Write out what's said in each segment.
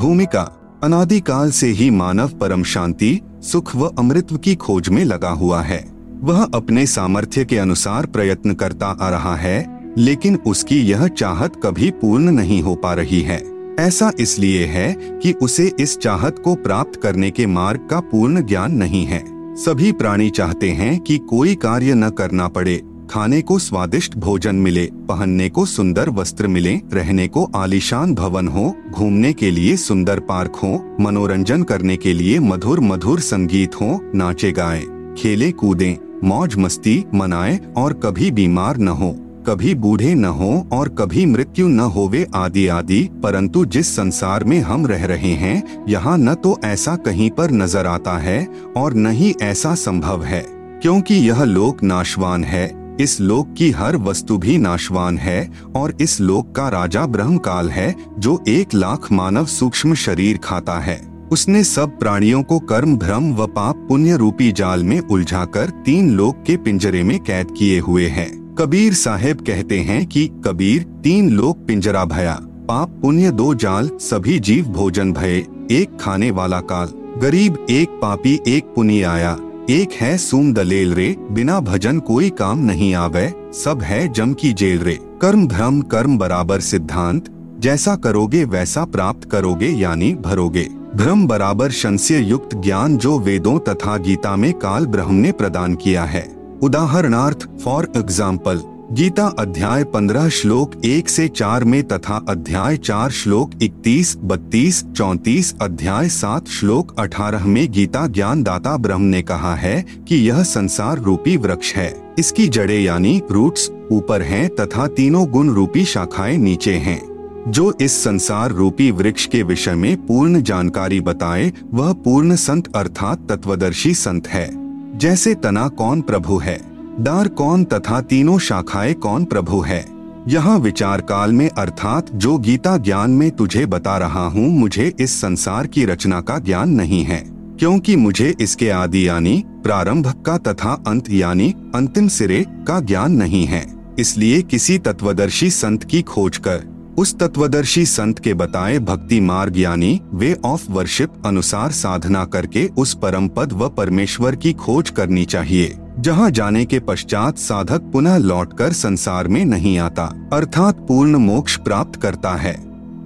भूमिका, अनादिकाल से ही मानव परम शांति, सुख व अमृत की खोज में लगा हुआ है। वह अपने सामर्थ्य के अनुसार प्रयत्न करता आ रहा है, लेकिन उसकी यह चाहत कभी पूर्ण नहीं हो पा रही है। ऐसा इसलिए है कि उसे इस चाहत को प्राप्त करने के मार्ग का पूर्ण ज्ञान नहीं है। सभी प्राणी चाहते हैं कि कोई कार्य न करना पड़े खाने को स्वादिष्ट भोजन मिले, पहनने को सुंदर वस्त्र मिले, रहने को आलिशान भवन हो, घूमने के लिए सुंदर पार्क हो, मनोरंजन करने के लिए मधुर मधुर संगीत हो, नाचे गाए, खेले कूदे, मौज मस्ती मनाए और कभी बीमार न हो, कभी बूढ़े न हो और कभी मृत्यु न होवे आदि आदि, परंतु जिस संसार में हम रह रहे हैं, यहाँ न तो ऐसा कहीं पर नज़र आता है और न ही ऐसा संभव है, क्योंकि यह लोक नाशवान है। इस लोक की हर वस्तु भी नाशवान है और इस लोक का राजा ब्रह्म काल है, जो एक लाख मानव सूक्ष्म शरीर खाता है। उसने सब प्राणियों को कर्म, भ्रम व पाप पुण्य रूपी जाल में उलझाकर तीन लोक के पिंजरे में कैद किए हुए है। कबीर साहेब कहते हैं कि कबीर, तीन लोक पिंजरा भया। पाप पुण्य दो जाल, सभी जीव भोजन भये, एक खाने वाला काल। गरीब, एक पापी, एक पुण्य आया। एक है सुम दलेल रे, बिना भजन कोई काम नहीं आवे, सब है जम की जेल रे। कर्म भ्रम कर्म बराबर सिद्धांत, जैसा करोगे वैसा प्राप्त करोगे, यानी भरोगे। भ्रम बराबर शंस्य युक्त ज्ञान जो वेदों तथा गीता में काल ब्रह्म ने प्रदान किया है। उदाहरणार्थ फॉर एग्ज़ाम्पल गीता अध्याय पंद्रह श्लोक एक से चार में तथा अध्याय चार श्लोक इकतीस, बत्तीस, चौतीस, अध्याय सात श्लोक अठारह में गीता ज्ञान दाता ब्रह्म ने कहा है कि यह संसार रूपी वृक्ष है। इसकी जड़े यानी रूट्स ऊपर हैं तथा तीनों गुण रूपी शाखाएँ नीचे हैं। जो इस संसार रूपी वृक्ष के विषय में पूर्ण जानकारी बताए, वह पूर्ण संत अर्थात तत्वदर्शी संत है। जैसे तना कौन प्रभु है? डार कौन तथा तीनों शाखाएँ कौन प्रभु है? यहाँ विचार काल में अर्थात जो गीता ज्ञान में तुझे बता रहा हूँ, मुझे इस संसार की रचना का ज्ञान नहीं है। क्योंकि मुझे इसके आदि यानी प्रारंभ का तथा अंत यानी अंतिम सिरे का ज्ञान नहीं है। इसलिए किसी तत्वदर्शी संत की खोज कर, उस तत्वदर्शी संत के बताए भक्ति मार्ग यानी वे ऑफ़ वर्शिप अनुसार साधना करके उस परम पद व परमेश्वर की खोज करनी चाहिए। जहाँ जाने के पश्चात साधक पुनः लौटकर संसार में नहीं आता, अर्थात पूर्ण मोक्ष प्राप्त करता है।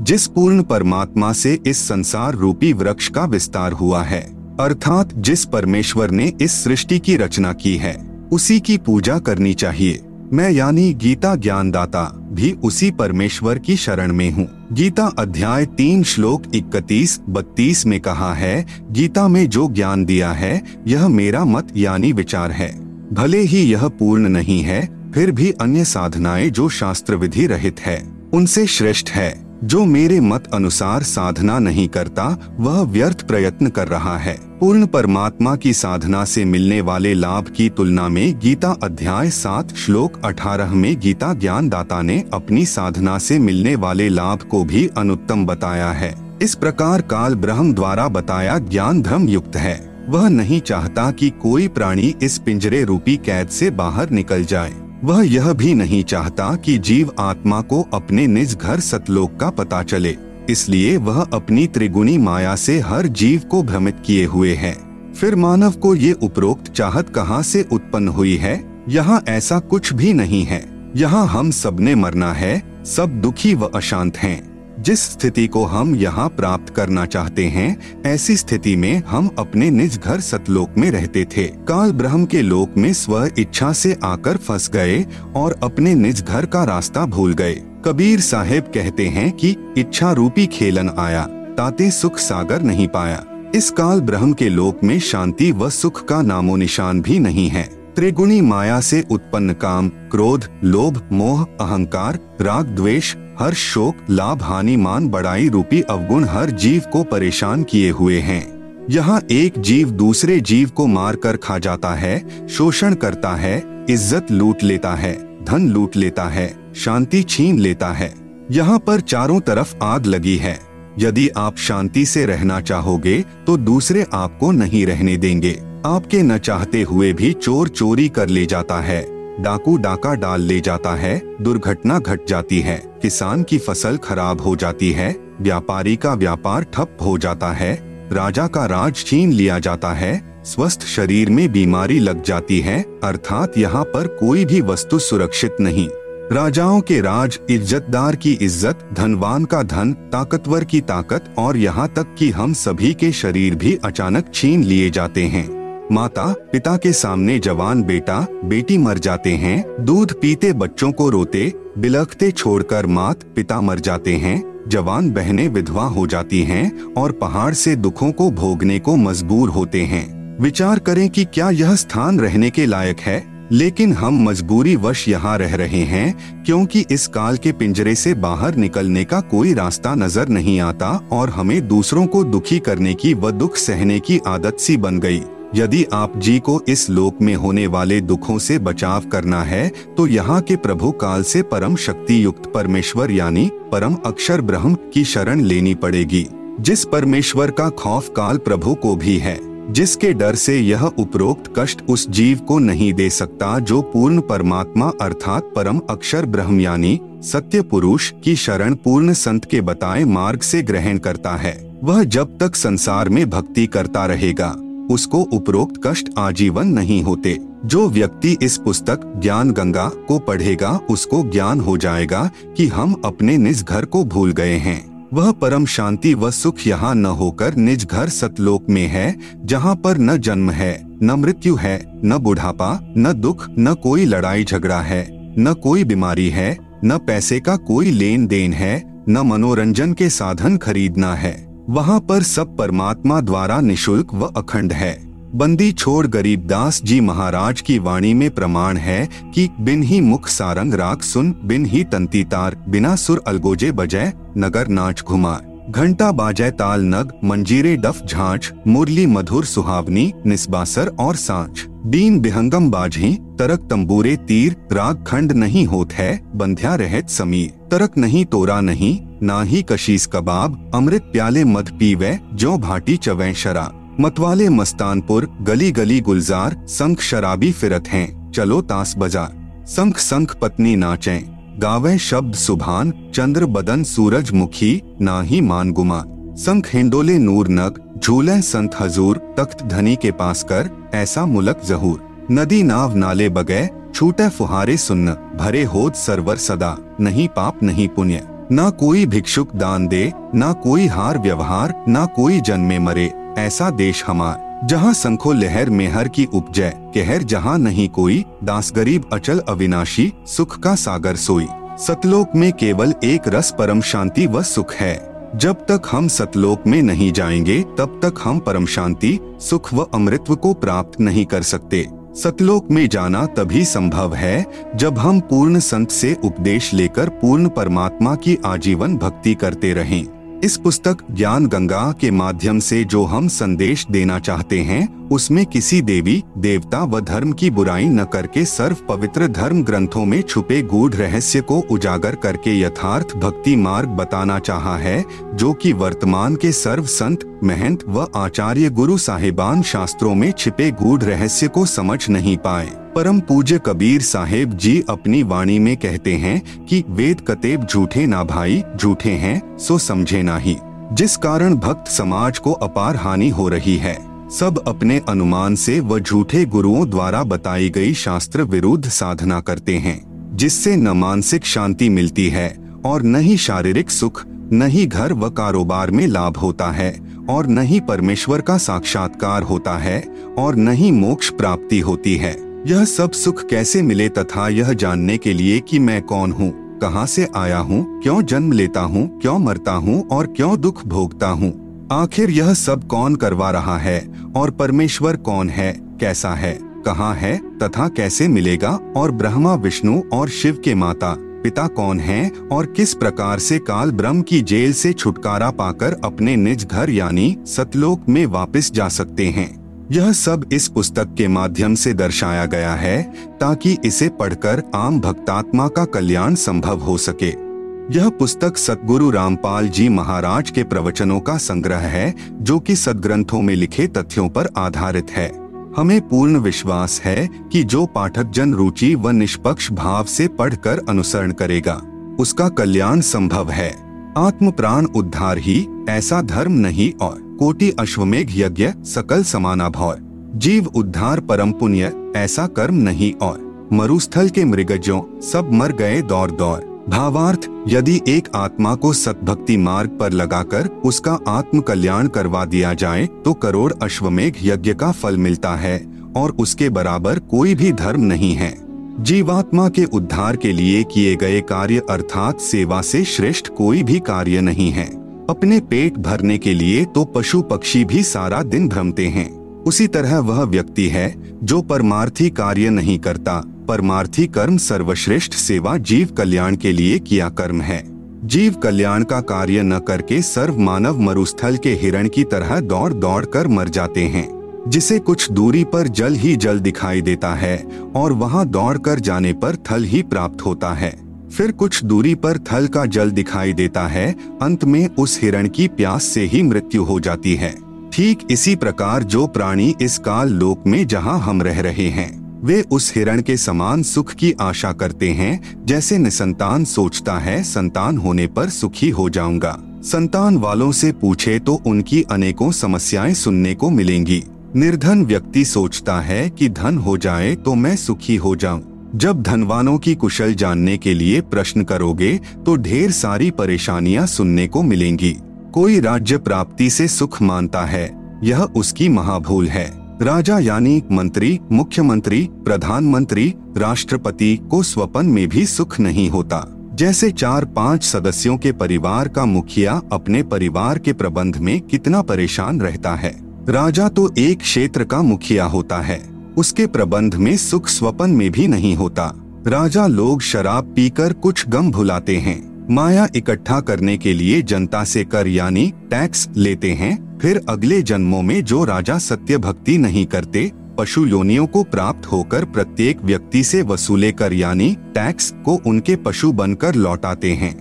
जिस पूर्ण परमात्मा से इस संसार रूपी वृक्ष का विस्तार हुआ है, अर्थात जिस परमेश्वर ने इस सृष्टि की रचना की है, उसी की पूजा करनी चाहिए। मैं यानी गीता ज्ञानदाता भी उसी परमेश्वर की शरण में हूँ। गीता अध्याय तीन श्लोक इकतीस, बत्तीस में कहा है, गीता में जो ज्ञान दिया है, यह मेरा मत यानी विचार है। भले ही यह पूर्ण नहीं है, फिर भी अन्य साधनाएँ जो शास्त्र विधि रहित है, उनसे श्रेष्ठ है। जो मेरे मत अनुसार साधना नहीं करता, वह व्यर्थ प्रयत्न कर रहा है। पूर्ण परमात्मा की साधना से मिलने वाले लाभ की तुलना में गीता अध्याय सात, श्लोक अठारह में गीता ज्ञान दाता ने अपनी साधना से मिलने वाले लाभ को भी अनुत्तम बताया है। इस प्रकार काल ब्रह्म द्वारा बताया ज्ञान धर्म युक्त है। वह नहीं चाहता कि कोई प्राणी इस पिंजरे रूपी कैद से बाहर निकल जाए। वह यह भी नहीं चाहता कि जीव आत्मा को अपने निज घर सतलोक का पता चले, इसलिए वह अपनी त्रिगुणी माया से हर जीव को भ्रमित किए हुए है। फिर मानव को ये उपरोक्त चाहत कहाँ से उत्पन्न हुई है? यहाँ ऐसा कुछ भी नहीं है। यहाँ हम सबने मरना है, सब दुखी व अशांत हैं। जिस स्थिति को हम यहाँ प्राप्त करना चाहते हैं, ऐसी स्थिति में हम अपने निज घर सतलोक में रहते थे। काल ब्रह्म के लोक में स्व इच्छा से आकर फंस गए और अपने निज घर का रास्ता भूल गए। कबीर साहेब कहते हैं कि इच्छा रूपी खेलन आया, ताते सुख सागर नहीं पाया। इस काल ब्रह्म के लोक में शांति व सुख का नामो निशान भी नहीं है। त्रिगुणी माया से उत्पन्न काम, क्रोध, लोभ, मोह, अहंकार, राग, द्वेष हर शोक, लाभ, हानि, मान, बड़ाई रूपी अवगुण हर जीव को परेशान किए हुए हैं। यहाँ एक जीव दूसरे जीव को मार कर खा जाता है, शोषण करता है, इज़्ज़त लूट लेता है, धन लूट लेता है, शांति छीन लेता है। यहाँ पर चारों तरफ़ आग लगी है। यदि आप शांति से रहना चाहोगे तो दूसरे आपको नहीं रहने देंगे। आपके न चाहते हुए भी चोर चोरी कर ले जाता है। डाकू डाका डाल ले जाता है, दुर्घटना घट जाती है, किसान की फ़सल खराब हो जाती है, व्यापारी का व्यापार ठप हो जाता है, राजा का राज छीन लिया जाता है, स्वस्थ शरीर में बीमारी लग जाती है, अर्थात यहाँ पर कोई भी वस्तु सुरक्षित नहीं। राजाओं के राज इज्जतदार की इज़्ज़त, धनवान का धन, ताकतवर की ताकत और यहाँ तक कि हम सभी के शरीर भी अचानक छीन लिए जाते हैं। माता, पिता के सामने जवान बेटा, बेटी मर जाते हैं, दूध पीते बच्चों को रोते, बिलखते छोड़कर मात, पिता मर जाते हैं, जवान बहनें विधवा हो जाती हैं और पहाड़ से दुखों को भोगने को मजबूर होते हैं। विचार करें कि क्या यह स्थान रहने के लायक है, लेकिन हम मजबूरी वश यहाँ रह रहे हैं, क्योंकि इस काल के पिंजरे से बाहर निकलने का कोई रास्ता नज़र नहीं आता और हमें दूसरों को दुखी करने की व दुख सहने की आदत सी बन गई। यदि आप जी को इस लोक में होने वाले दुखों से बचाव करना है तो यहाँ के प्रभु काल से परम शक्ति युक्त परमेश्वर यानी परम अक्षर ब्रह्म की शरण लेनी पड़ेगी, जिस परमेश्वर का खौफ काल प्रभु को भी है, जिसके डर से यह उपरोक्त कष्ट उस जीव को नहीं दे सकता जो पूर्ण परमात्मा अर्थात परम अक्षर ब्रह्म यानी सत्य पुरुष की शरण पूर्ण संत के बताए मार्ग से ग्रहण करता है, वह जब तक संसार में भक्ति करता रहेगा। उसको उपरोक्त कष्ट आजीवन नहीं होते। जो व्यक्ति इस पुस्तक ज्ञान गंगा को पढ़ेगा, उसको ज्ञान हो जाएगा कि हम अपने निज घर को भूल गए हैं। वह परम शांति व सुख यहाँ न होकर निज घर सतलोक में है, जहाँ पर न जन्म है, न मृत्यु है, न बुढ़ापा, न दुख, न कोई लड़ाई झगड़ा है, न कोई बीमारी है, न पैसे का कोई लेन देन है, न मनोरंजन के साधन खरीदना है। वहाँ पर सब परमात्मा द्वारा निशुल्क व अखंड है। बंदी छोड़ गरीब दास जी महाराज की वाणी में प्रमाण है कि बिन ही मुख सारंग राग सुन, बिन ही तंती तार, बिना सुर अलगोजे बजय नगर नाच घुमा घंटा बाजय ताल नग, मंजीरे डफ झांच मुरली मधुर सुहावनी, निस्बासर और सांच बीन बिहंगम बाझी, तरक तंबूरे तीर, राग खंड नहीं होत है, बंध्या रहत समीर। तरक नहीं तोरा नहीं ना ही कशीस कबाब, अमृत प्याले मध पीवे जो भाटी चवे शराब। मतवाले मस्तानपुर, गली गली गुलजार, संख शराबी फिरत हैं, चलो तास बजार। संख संख पत्नी नाचें, गावे शब्द सुभान, चंद्र बदन सूरज मुखी ना ही मान गुमा संख हिंडोले नूर नग झूले संत हजूर, तख्त धनी के पास कर, ऐसा मुलक जहूर। नदी नाव नाले बगे, छूटे फुहारे सुन्न, भरे होद सरवर सदा, नहीं पाप नहीं पुण्य। ना कोई भिक्षुक दान दे, ना कोई हार व्यवहार, ना कोई जन्मे मरे, ऐसा देश हमार। जहाँ संखो लहर मेहर की उपजय कहर जहाँ नहीं कोई, दास गरीब अचल अविनाशी, सुख का सागर सोई। सतलोक में केवल एक रस परम शांति व सुख है। जब तक हम सतलोक में नहीं जाएँगे, तब तक हम परम शांति, सुख व अमृत्व को प्राप्त नहीं कर सकते। सतलोक में जाना तभी संभव है, जब हम पूर्ण संत से उपदेश लेकर पूर्ण परमात्मा की आजीवन भक्ति करते रहें। इस पुस्तक ज्ञान गंगा के माध्यम से जो हम संदेश देना चाहते हैं उसमें किसी देवी, देवता व धर्म की बुराई न करके सर्व पवित्र धर्म ग्रंथों में छुपे गूढ़ रहस्य को उजागर करके यथार्थ भक्ति मार्ग बताना चाहा है, जो कि वर्तमान के सर्व संत, महंत व आचार्य गुरु साहिबान शास्त्रों में छिपे गूढ़ रहस्य को समझ नहीं पाए। परम पूज्य कबीर साहेब जी अपनी वाणी में कहते हैं कि, वेद कतेब झूठे ना भाई, झूठे हैं, सो समझे ना ही। जिस कारण भक्त समाज को अपार हानि हो रही है। सब अपने अनुमान से व झूठे गुरुओं द्वारा बताई गई शास्त्र विरुद्ध साधना करते हैं, जिससे न मानसिक शांति मिलती है और न ही शारीरिक सुख, न ही घर व कारोबार में लाभ होता है और न ही परमेश्वर का साक्षात्कार होता है और न ही मोक्ष प्राप्ति होती है। यह सब सुख कैसे मिले तथा यह जानने के लिए कि मैं कौन हूँ, कहाँ से आया हूँ, क्यों जन्म लेता हूँ, क्यों मरता हूँ और क्यों दुख भोगता हूँ। आखिर यह सब कौन करवा रहा है और परमेश्वर कौन है, कैसा है, कहाँ है, तथा कैसे मिलेगा, और ब्रह्मा, विष्णु और शिव के माता, पिता कौन हैं, और किस प्रकार से काल ब्रह्म की जेल से छुटकारा पाकर अपने निज घर यानी सतलोक में वापस जा सकते हैं। यह सब इस पुस्तक के माध्यम से दर्शाया गया है, ताकि इसे पढ़कर आम भक्तात्मा का कल्याण संभव हो सके। यह पुस्तक सतगुरु रामपाल जी महाराज के प्रवचनों का संग्रह है, जो कि सदग्रंथों में लिखे तथ्यों पर आधारित है। हमें पूर्ण विश्वास है कि जो पाठक जन रुचि व निष्पक्ष भाव से पढ़कर अनुसरण करेगा, उसका कल्याण संभव है। आत्म प्राण उद्धार ही ऐसा धर्म नहीं और कोटि अश्वमेघ यज्ञ सकल समाना भौर जीव उद्धार परम पुण्य ऐसा कर्म नहीं और मरुस्थल के मृगजों सब मर गए दौर दौर भावार्थ, यदि एक आत्मा को सतभक्ति मार्ग पर लगाकर उसका आत्म कल्याण करवा दिया जाए तो करोड़ अश्वमेघ यज्ञ का फल मिलता है, और उसके बराबर कोई भी धर्म नहीं है। जीवात्मा के उद्धार के लिए किए गए कार्य अर्थात सेवा से श्रेष्ठ कोई भी कार्य नहीं है। अपने पेट भरने के लिए तो पशु पक्षी भी सारा दिन भ्रमते हैं। उसी तरह वह व्यक्ति है, जो परमार्थी कार्य नहीं करता परमार्थी कर्म सर्वश्रेष्ठ सेवा जीव कल्याण के लिए किया कर्म है। जीव कल्याण का कार्य न करके सर्व मानव मरुस्थल के हिरण की तरह दौड़ दौड़ कर मर जाते हैं, जिसे कुछ दूरी पर जल ही जल दिखाई देता है और वहाँ दौड़ कर जाने पर थल ही प्राप्त होता है। फिर कुछ दूरी पर थल का जल दिखाई देता है, अंत में उस हिरण की प्यास से ही मृत्यु हो जाती है। ठीक इसी प्रकार जो प्राणी इस काल लोक में जहाँ हम रह रहे हैं। वे उस हिरण के समान सुख की आशा करते हैं, जैसे निसंतान सोचता है, संतान होने पर सुखी हो जाऊँगा। संतान वालों से पूछे तो उनकी अनेकों समस्याएँ सुनने को मिलेंगी। निर्धन व्यक्ति सोचता है कि धन हो जाए तो मैं सुखी हो जाऊँ। जब धनवानों की कुशल जानने के लिए प्रश्न करोगे तो ढेर सारी परेशानियाँ सुनने को मिलेंगी। कोई राज्य प्राप्ति से सुख मानता है, यह उसकी महाभूल है। राजा यानी मंत्री, मुख्यमंत्री, प्रधानमंत्री, राष्ट्रपति को स्वपन में भी सुख नहीं होता। जैसे चार पाँच सदस्यों के परिवार का मुखिया अपने परिवार के प्रबंध में कितना परेशान रहता है। राजा तो एक क्षेत्र का मुखिया होता है। उसके प्रबंध में सुख स्वपन में भी नहीं होता। राजा लोग शराब पीकर कुछ गम भुलाते हैं। माया इकट्ठा करने के लिए जनता से कर यानी टैक्स लेते हैं। फिर अगले जन्मों में जो राजा सत्य भक्ति नहीं करते, पशु योनियों को प्राप्त होकर प्रत्येक व्यक्ति से वसूले कर यानी टैक्स को उनके पशु बनकर लौटाते हैं।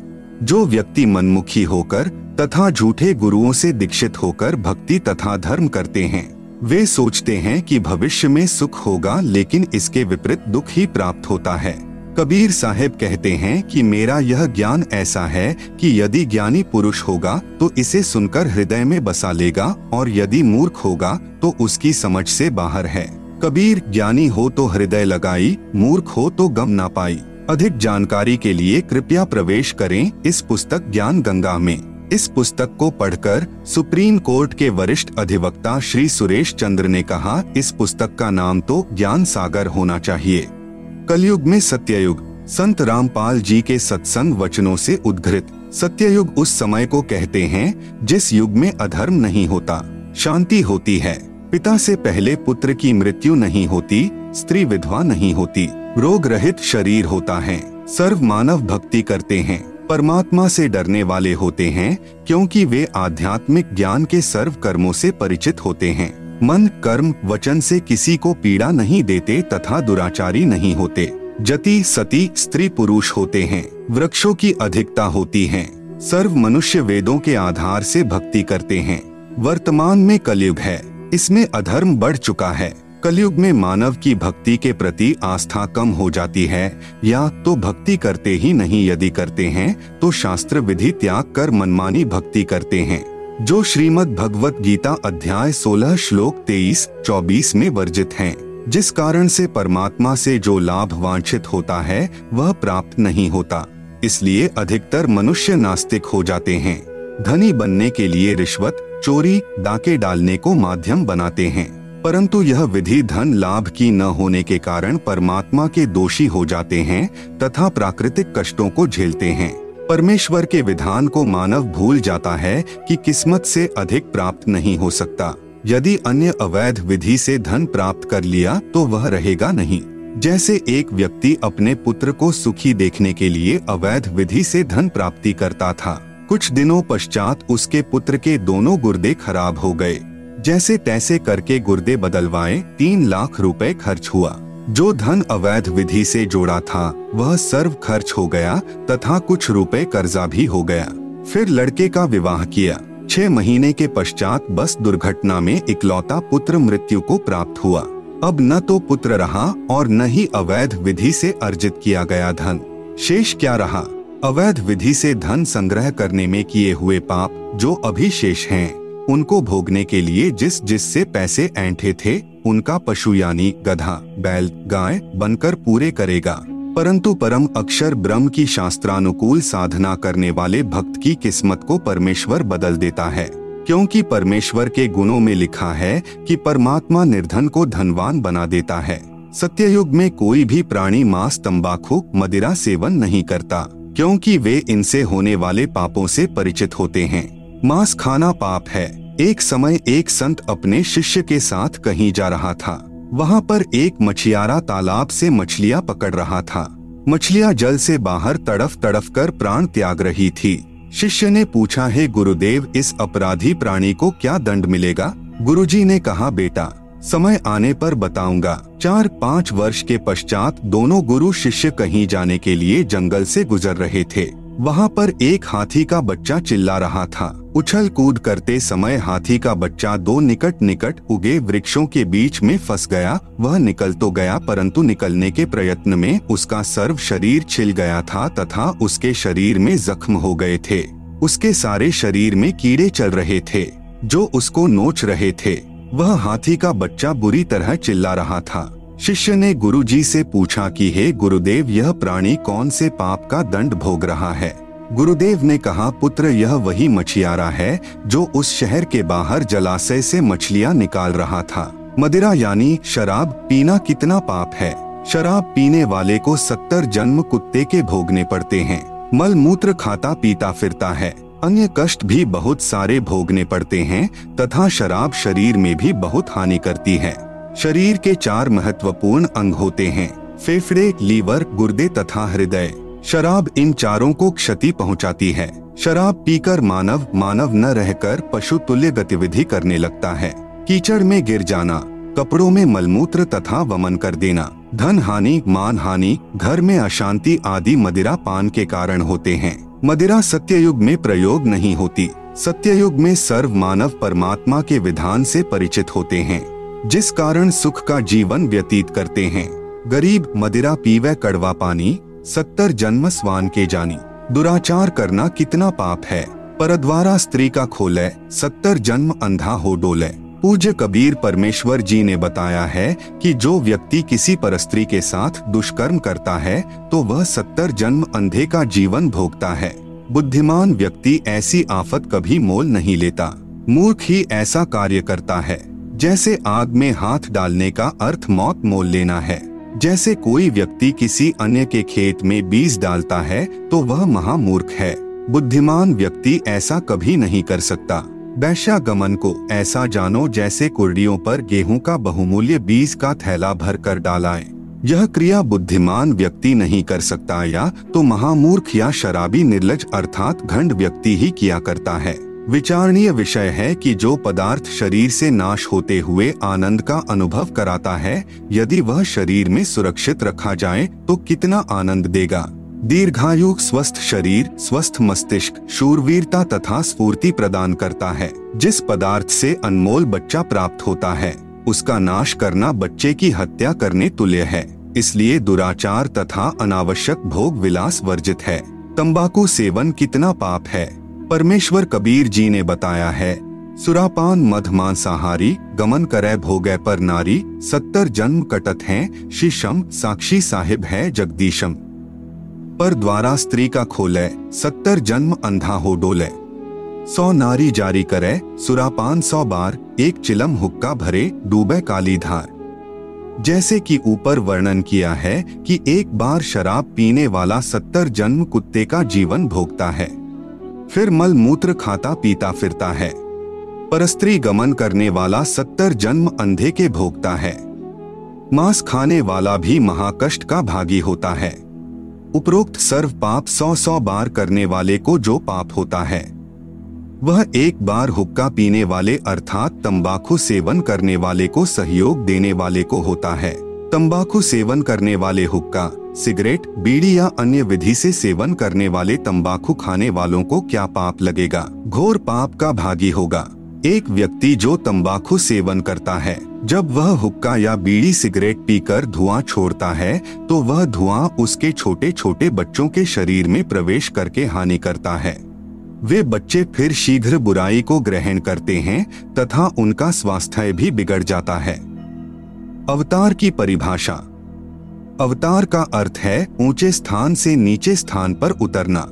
जो व्यक्ति मनमुखी होकर तथा झूठे गुरुओं से दीक्षित होकर भक्ति तथा धर्म करते हैं, वे सोचते हैं कि भविष्य में सुख होगा लेकिन इसके विपरीत दुख ही प्राप्त होता है। कबीर साहेब कहते हैं कि मेरा यह ज्ञान ऐसा है कि यदि ज्ञानी पुरुष होगा तो इसे सुनकर हृदय में बसा लेगा और यदि मूर्ख होगा तो उसकी समझ से बाहर है। कबीर ज्ञानी हो तो हृदय लगाई, मूर्ख हो तो गम ना पाई। अधिक जानकारी के लिए कृपया प्रवेश करें इस पुस्तक ज्ञान गंगा में। इस पुस्तक को पढ़कर सुप्रीम कोर्ट के वरिष्ठ अधिवक्ता श्री सुरेश चंद्र ने कहा, इस पुस्तक का नाम तो ज्ञान सागर होना चाहिए। कलयुग में सत्ययुग, संत रामपाल जी के सत्संग वचनों से उद्घृत। सत्ययुग उस समय को कहते हैं, जिस युग में अधर्म नहीं होता, शांति होती है। पिता से पहले पुत्र की मृत्यु नहीं होती, स्त्री विधवा नहीं होती, रोग रहित शरीर होता है। सर्व मानव भक्ति करते हैं, परमात्मा से डरने वाले होते हैं, क्योंकि वे आध्यात्मिक ज्ञान के सर्व कर्मों से परिचित होते हैं। मन कर्म वचन से किसी को पीड़ा नहीं देते तथा दुराचारी नहीं होते। जति सती स्त्री पुरुष होते हैं, वृक्षों की अधिकता होती है। सर्व मनुष्य वेदों के आधार से भक्ति करते हैं। वर्तमान में कलयुग है, इसमें अधर्म बढ़ चुका है। कलयुग में मानव की भक्ति के प्रति आस्था कम हो जाती है, या तो भक्ति करते ही नहीं यदि करते हैं तो शास्त्र विधि त्याग कर मनमानी भक्ति करते हैं। जो श्रीमद् भगवत गीता अध्याय 16 श्लोक 23 24 में वर्जित हैं, जिस कारण से परमात्मा से जो लाभ वांछित होता है वह प्राप्त नहीं होता। इसलिए अधिकतर मनुष्य नास्तिक हो जाते हैं। धनी बनने के लिए रिश्वत चोरी डाके डालने को माध्यम बनाते हैं। परंतु यह विधि धन लाभ की न होने के कारण परमात्मा के दोषी हो जाते हैं तथा प्राकृतिक कष्टों को झेलते हैं। परमेश्वर के विधान को मानव भूल जाता है कि किस्मत से अधिक प्राप्त नहीं हो सकता। यदि अन्य अवैध विधि से धन प्राप्त कर लिया तो वह रहेगा नहीं। जैसे एक व्यक्ति अपने पुत्र को सुखी देखने के लिए अवैध विधि से धन प्राप्ति करता था, कुछ दिनों पश्चात उसके पुत्र के दोनों गुर्दे खराब हो गए। जैसे तैसे करके गुर्दे बदलवाए, तीन लाख रुपए खर्च हुआ। जो धन अवैध विधि से जोड़ा था वह सर्व खर्च हो गया तथा कुछ रुपए कर्जा भी हो गया। फिर लड़के का विवाह किया। छह महीने के पश्चात बस दुर्घटना में इकलौता पुत्र मृत्यु को प्राप्त हुआ। अब न तो पुत्र रहा और न ही अवैध विधि से अर्जित किया गया धन। शेष क्या रहा? अवैध विधि से धन संग्रह करने में किए हुए पाप जो अभी शेष हैं, उनको भोगने के लिए जिस जिससे पैसे ऐंठे थे उनका पशु यानी गधा, बैल, गाय बनकर पूरे करेगा। परंतु परम अक्षर ब्रह्म की शास्त्रानुकूल साधना करने वाले भक्त की किस्मत को परमेश्वर बदल देता है, क्योंकि परमेश्वर के गुणों में लिखा है कि परमात्मा निर्धन को धनवान बना देता है। सत्ययुग में कोई भी प्राणी मांस, तंबाकू, मदिरा सेवन नहीं करता, क्योंकि वे इनसे होने वाले पापों से परिचित होते हैं। मांस खाना पाप है एक समय एक संत अपने शिष्य के साथ कहीं जा रहा था। वहाँ पर एक मछियारा तालाब से मछलियाँ पकड़ रहा था। मछलियाँ जल से बाहर तड़फ तड़फ कर प्राण त्याग रही थी। शिष्य ने पूछा, है गुरुदेव, इस अपराधी प्राणी को क्या दंड मिलेगा? गुरुजी ने कहा, बेटा, समय आने पर बताऊँगा। चार पाँच वर्ष के पश्चात दोनों गुरु शिष्य कहीं जाने के लिए जंगल से गुजर रहे थे। वहाँ पर एक हाथी का बच्चा चिल्ला रहा था। उछल कूद करते समय हाथी का बच्चा दो निकट निकट उगे वृक्षों के बीच में फंस गया। वह निकल तो गया, परंतु निकलने के प्रयत्न में उसका सर्व शरीर छिल गया था तथा उसके शरीर में जख्म हो गए थे। उसके सारे शरीर में कीड़े चल रहे थे, जो उसको नोच रहे थे। वह हाथी का बच्चा बुरी तरह चिल्ला रहा था। शिष्य ने गुरुजी से पूछा कि, हे गुरुदेव, यह प्राणी कौन से पाप का दंड भोग रहा है? गुरुदेव ने कहा, पुत्र, यह वही मछियारा है, जो उस शहर के बाहर जलाशय से मछलियाँ निकाल रहा था। मदिरा यानी शराब पीना कितना पाप है। शराब पीने वाले को सत्तर जन्म कुत्ते के भोगने पड़ते हैं। मल मूत्र खाता पीता फिरता है। अन्य कष्ट भी बहुत सारे भोगने पड़ते हैं, तथा शराब शरीर में भी बहुत हानि करती है। शरीर के चार महत्वपूर्ण अंग होते हैं, फेफड़े, लीवर, गुर्दे तथा हृदय। शराब इन चारों को क्षति पहुंचाती है। शराब पीकर मानव मानव न रहकर पशु तुल्य गतिविधि करने लगता है। कीचड़ में गिर जाना, कपड़ों में मलमूत्र तथा वमन कर देना धन हानि मान हानि घर में अशांति आदि मदिरा पान के कारण होते हैं। मदिरा सत्ययुग में प्रयोग नहीं होती। सत्ययुग में सर्व मानव परमात्मा के विधान से परिचित होते हैं। जिस कारण सुख का जीवन व्यतीत करते हैं। गरीब मदिरा पीवे कड़वा पानी, सत्तर जन्म स्वान के जानी। दुराचार करना कितना पाप है। परद्वारा स्त्री का खोले, सत्तर जन्म अंधा हो डोले। पूज्य कबीर परमेश्वर जी ने बताया है कि जो व्यक्ति किसी परस्त्री के साथ दुष्कर्म करता है तो वह सत्तर जन्म अंधे का जीवन भोगता है। बुद्धिमान व्यक्ति ऐसी आफत कभी मोल नहीं लेता। मूर्ख ही ऐसा कार्य करता है। जैसे आग में हाथ डालने का अर्थ मौत मोल लेना है। जैसे कोई व्यक्ति किसी अन्य के खेत में बीज डालता है तो वह महामूर्ख है। बुद्धिमान व्यक्ति ऐसा कभी नहीं कर सकता। गमन को ऐसा जानो जैसे कुर्डियों पर गेहूँ का बहुमूल्य बीज का थैला भर कर डालाए। यह क्रिया बुद्धिमान व्यक्ति नहीं कर सकता या तो महामूर्ख या शराबी निर्लज अर्थात घंड व्यक्ति ही किया करता है। विचारणीय विषय है कि जो पदार्थ शरीर से नाश होते हुए आनंद का अनुभव कराता है, यदि वह शरीर में सुरक्षित रखा जाए तो कितना आनंद देगा? दीर्घायु स्वस्थ शरीर, स्वस्थ मस्तिष्क, शूरवीरता तथा स्फूर्ति प्रदान करता है, जिस पदार्थ से अनमोल बच्चा प्राप्त होता है, उसका नाश करना बच्चे की हत्या करने तुल्य है, इसलिए दुराचार तथा अनावश्यक भोग विलास वर्जित है। तंबाकू सेवन कितना पाप है। परमेश्वर कबीर जी ने बताया है, सुरापान मध मांसाहारी, गमन करे भोगे पर नारी, सत्तर जन्म कटत हैं, शीशम, साक्षी साहिब है, जगदीशम। पर द्वारा स्त्री का खोले सत्तर जन्म अंधा हो डोले सौ नारी जारी करे सुरापान सौ बार, एक चिलम हुक्का भरे डूबे काली धार। जैसे कि ऊपर वर्णन किया है कि एक बार शराब पीने वाला सत्तर जन्म कुत्ते का जीवन भोगता है। फिर मल मूत्र खाता पीता फिरता है। परस्त्री गमन करने वाला सत्तर जन्म अंधे के भोगता है। मांस खाने वाला भी महाकष्ट का भागी होता है। उपरोक्त सर्व पाप सौ सौ बार करने वाले को जो पाप होता है। वह एक बार हुक्का पीने वाले अर्थात तंबाकू सेवन करने वाले को सहयोग देने वाले को होता है। तंबाकू सेवन करने वाले हुक्का, सिगरेट, बीड़ी या अन्य विधि से सेवन करने वाले तंबाकू खाने वालों को क्या पाप लगेगा? घोर पाप का भागी होगा। एक व्यक्ति जो तंबाकू सेवन करता है, जब वह हुक्का या बीड़ी, सिगरेट पीकर धुआँ छोड़ता है तो वह धुआँ उसके छोटे छोटे बच्चों के शरीर में प्रवेश करके हानि करता है। वे बच्चे फिर शीघ्र बुराई को ग्रहण करते हैं, तथा उनका स्वास्थ्य भी बिगड़ जाता है। अवतार की परिभाषा। अवतार का अर्थ है ऊँचे स्थान से नीचे स्थान पर उतरना।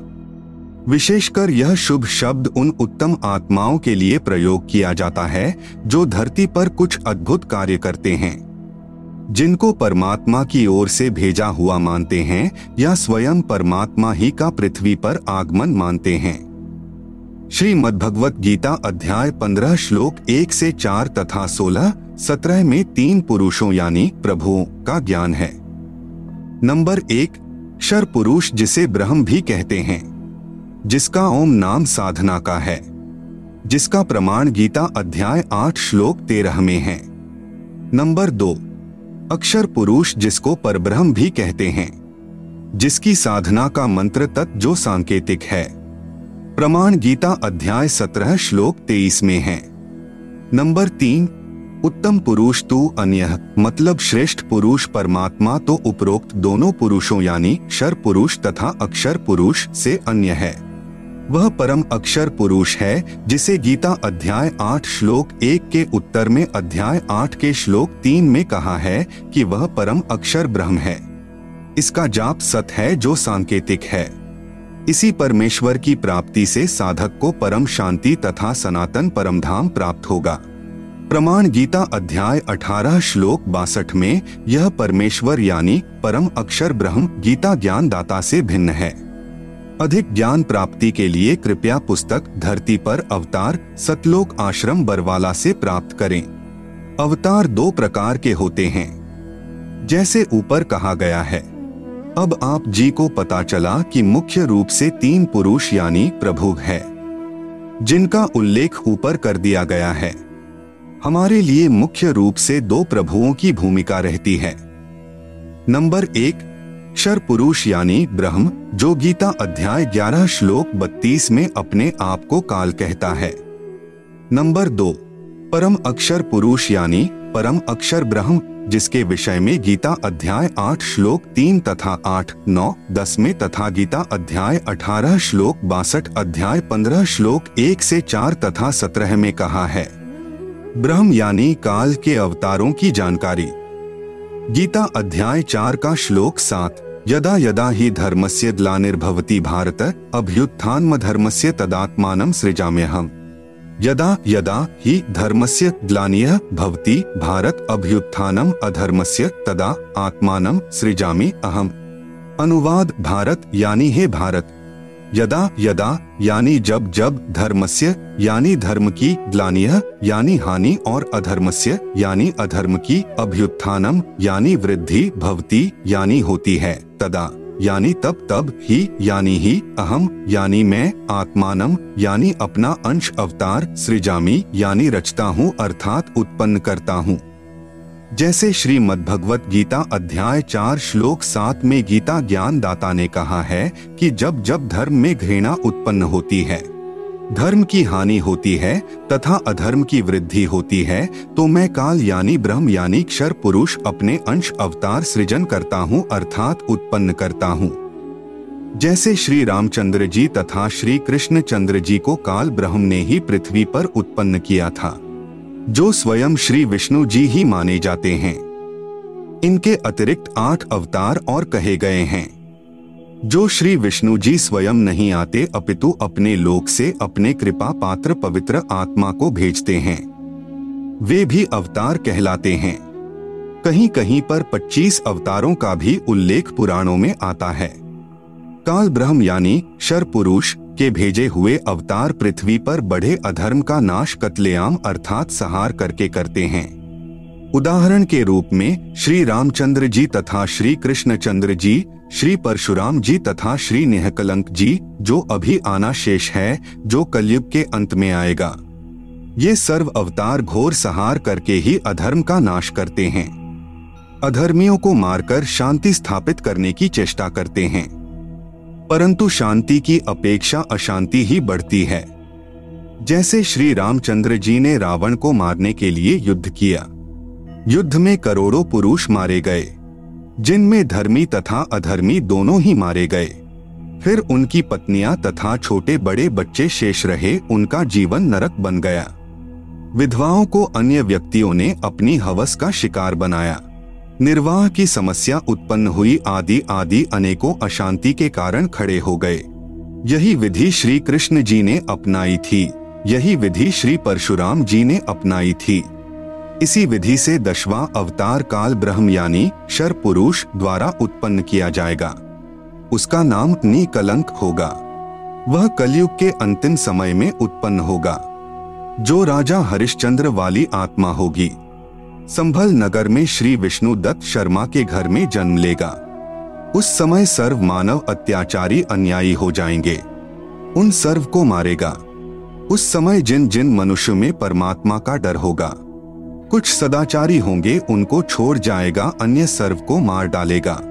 विशेषकर यह शुभ शब्द उन उत्तम आत्माओं के लिए प्रयोग किया जाता है, जो धरती पर कुछ अद्भुत कार्य करते हैं। जिनको परमात्मा की ओर से भेजा हुआ मानते हैं, या स्वयं परमात्मा ही का पृथ्वी पर आगमन मानते हैं। श्रीमद भगवत गीता अध्याय पंद्रह श्लोक एक से चार तथा सोलह सत्रह में तीन पुरुषों यानी प्रभुओं का ज्ञान है। नंबर एक, क्षर पुरुष जिसे ब्रह्म भी कहते हैं, जिसका ओम नाम साधना का है, जिसका प्रमाण गीता अध्याय आठ श्लोक तेरह में है। नंबर दो, अक्षर पुरुष जिसको परब्रह्म भी कहते हैं, जिसकी साधना का मंत्र तत् जो सांकेतिक है। प्रमाण गीता अध्याय सत्रह श्लोक तेईस में है। नंबर तीन उत्तम पुरुष तू अन्य मतलब श्रेष्ठ पुरुष परमात्मा तो उपरोक्त दोनों पुरुषों यानी क्षर पुरुष तथा अक्षर पुरुष से अन्य है। वह परम अक्षर पुरुष है, जिसे गीता अध्याय आठ श्लोक एक के उत्तर में अध्याय आठ के श्लोक तीन में कहा है कि वह परम अक्षर ब्रह्म है। इसका जाप सत है जो सांकेतिक है। इसी परमेश्वर की प्राप्ति से साधक को परम शांति तथा सनातन परमधाम प्राप्त होगा। प्रमाण गीता अध्याय 18 श्लोक बासठ में यह परमेश्वर यानी परम अक्षर ब्रह्म गीता ज्ञान दाता से भिन्न है। अधिक ज्ञान प्राप्ति के लिए कृपया पुस्तक धरती पर अवतार सतलोक आश्रम बरवाला से प्राप्त करें। अवतार दो प्रकार के होते हैं। जैसे ऊपर कहा गया है, अब आप जी को पता चला कि मुख्य रूप से तीन पुरुष यानी प्रभु है, जिनका उल्लेख ऊपर कर दिया गया है। हमारे लिए मुख्य रूप से दो प्रभुओं की भूमिका रहती है। नंबर एक क्षर पुरुष यानी ब्रह्म जो गीता अध्याय 11 श्लोक 32 में अपने आप को काल कहता है। नंबर दो परम अक्षर पुरुष यानी परम अक्षर ब्रह्म जिसके विषय में गीता अध्याय 8 श्लोक 3 तथा 8, 9, 10 में तथा गीता अध्याय 18 श्लोक बासठ अध्याय 15 श्लोक 1 से 4 तथा 17 में कहा है। ब्रह्म यानी काल के अवतारों की जानकारी। गीता अध्याय चार का श्लोक सात, यदा यदा ही धर्मस्य ग्लानिर्भवति भारत अभ्युत्थान धर्म धर्मस्य तदात्मानं सृजाम्यहम्। यदा यदा ही धर्मस्य ग्लानियः भवति भारत, अभ्युत्थानम अधर्मस्य तदा आत्मानं सृजामि अहम। अनुवाद भारत यानी हे भारत। यदा यदा, यानी जब जब, धर्मस्य, यानी धर्म की ग्लानिय, यानी हानि और अधर्मस्य, यानी अधर्म की अभ्युत्थानम, यानी वृद्धि, भवती, यानी होती है, तदा। यानी तब तब ही, यानी ही, अहम, यानी मैं, आत्मानम, यानी अपना अंश अवतार, सृजामी, यानी रचता हूँ, अर्थात उत्पन्न करता हूँ। जैसे श्री भगवत गीता अध्याय चार श्लोक सात में गीता ज्ञान दाता ने कहा है कि जब जब धर्म में घृणा उत्पन्न होती है, धर्म की हानि होती है तथा अधर्म की वृद्धि होती है तो मैं काल यानी ब्रह्म यानी क्षर पुरुष अपने अंश अवतार सृजन करता हूँ अर्थात उत्पन्न करता हूँ। जैसे श्री रामचंद्र जी तथा श्री कृष्ण चंद्र जी को काल ब्रह्म ने ही पृथ्वी पर उत्पन्न किया था। जो स्वयं श्री विष्णु जी ही माने जाते हैं। इनके अतिरिक्त आठ अवतार और कहे गए हैं। जो श्री विष्णु जी स्वयं नहीं आते, अपितु अपने लोक से अपने कृपा पात्र पवित्र आत्मा को भेजते हैं। वे भी अवतार कहलाते हैं। कहीं कहीं पर 25 अवतारों का भी उल्लेख पुराणों में आता है। काल ब्रह्म यानी शर पुरुष के भेजे हुए अवतार पृथ्वी पर बढ़े अधर्म का नाश कतलेआम अर्थात सहार करके करते हैं। उदाहरण के रूप में, श्री रामचंद्र जी तथा श्री कृष्ण चंद्र जी, श्री परशुराम जी तथा श्री निहकलंक जी, जो अभी आना शेष है, जो कलयुग के अंत में आएगा। ये सर्व अवतार घोर सहार करके ही अधर्म का नाश करते हैं। अधर्मियों को मारकर शांति स्थापित करने की चेष्टा करते हैं। परंतु शांति की अपेक्षा अशांति ही बढ़ती है। जैसे श्री रामचंद्र जी ने रावण को मारने के लिए युद्ध किया, युद्ध में करोड़ों पुरुष मारे गए, जिनमें धर्मी तथा अधर्मी दोनों ही मारे गए। फिर उनकी पत्नियाँ तथा छोटे बड़े बच्चे शेष रहे, उनका जीवन नरक बन गया। विधवाओं को अन्य व्यक्तियों ने अपनी हवस का शिकार बनाया। निर्वाह की समस्या उत्पन्न हुई आदि आदि अनेकों अशांति के कारण खड़े हो गए। यही विधि श्री कृष्ण जी ने अपनाई थी। यही विधि श्री परशुराम जी ने अपनाई थी। इसी विधि से दशवा अवतार काल ब्रह्म यानी शर पुरुष द्वारा उत्पन्न किया जाएगा। उसका नाम निकलंक होगा। वह कलयुग के अंतिम समय में उत्पन्न होगा। जो राजा हरिश्चंद्र वाली आत्मा होगी। संभल नगर में श्री विष्णु दत्त शर्मा के घर में जन्म लेगा। उस समय सर्व मानव अत्याचारी अन्यायी हो जाएँगे। उन सर्व को मारेगा। उस समय जिन जिन मनुष्य में परमात्मा का डर होगा, कुछ सदाचारी होंगे, उनको छोड़ जाएगा, अन्य सर्व को मार डालेगा।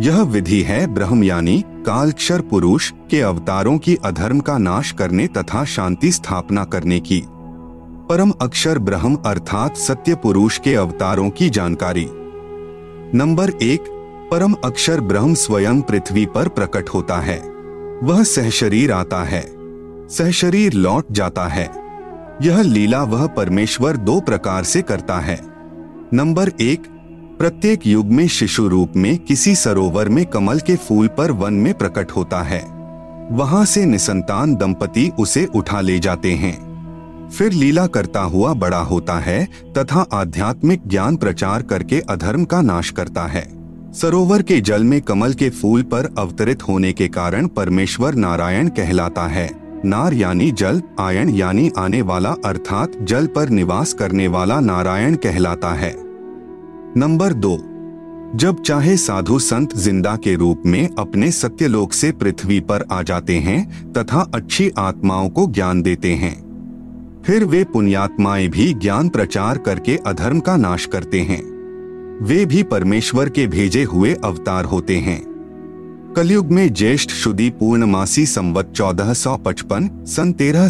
यह विधि है ब्रह्म यानी कालक्षर पुरुष के अवतारों की अधर्म का नाश करने तथा शांति स्थापना करने की। परम अक्षर ब्रह्म अर्थात सत्य पुरुष के अवतारों की जानकारी। नंबर एक, परम अक्षर ब्रह्म स्वयं पृथ्वी पर प्रकट होता है। वह सहशरीर आता है। सहशरीर लौट जाता है। यह लीला वह परमेश्वर दो प्रकार से करता है। नंबर एक, प्रत्येक युग में शिशु रूप में किसी सरोवर में कमल के फूल पर वन में प्रकट होता है। वहाँ से निसंतान दंपति उसे उठा ले जाते हैं। फिर लीला करता हुआ बड़ा होता है, तथा आध्यात्मिक ज्ञान प्रचार करके अधर्म का नाश करता है। सरोवर के जल में कमल के फूल पर अवतरित होने के कारण परमेश्वर नारायण कहलाता है। नार यानी जल, आयन यानी आने वाला, अर्थात जल पर निवास करने वाला नारायण कहलाता है। नंबर दो। जब चाहे साधु संत ज़िंदा के रूप में अपने सत्यलोक से पृथ्वी पर आ जाते हैं, तथा अच्छी आत्माओं को ज्ञान देते हैं फिर वे पुण्यात्माएँ भी ज्ञान प्रचार करके अधर्म का नाश करते हैं। वे भी परमेश्वर के भेजे हुए अवतार होते हैं। कलयुग में ज्येष्ठ शुद्धि पूर्णमासी संवत चौदह सौ पचपन, सन तेरह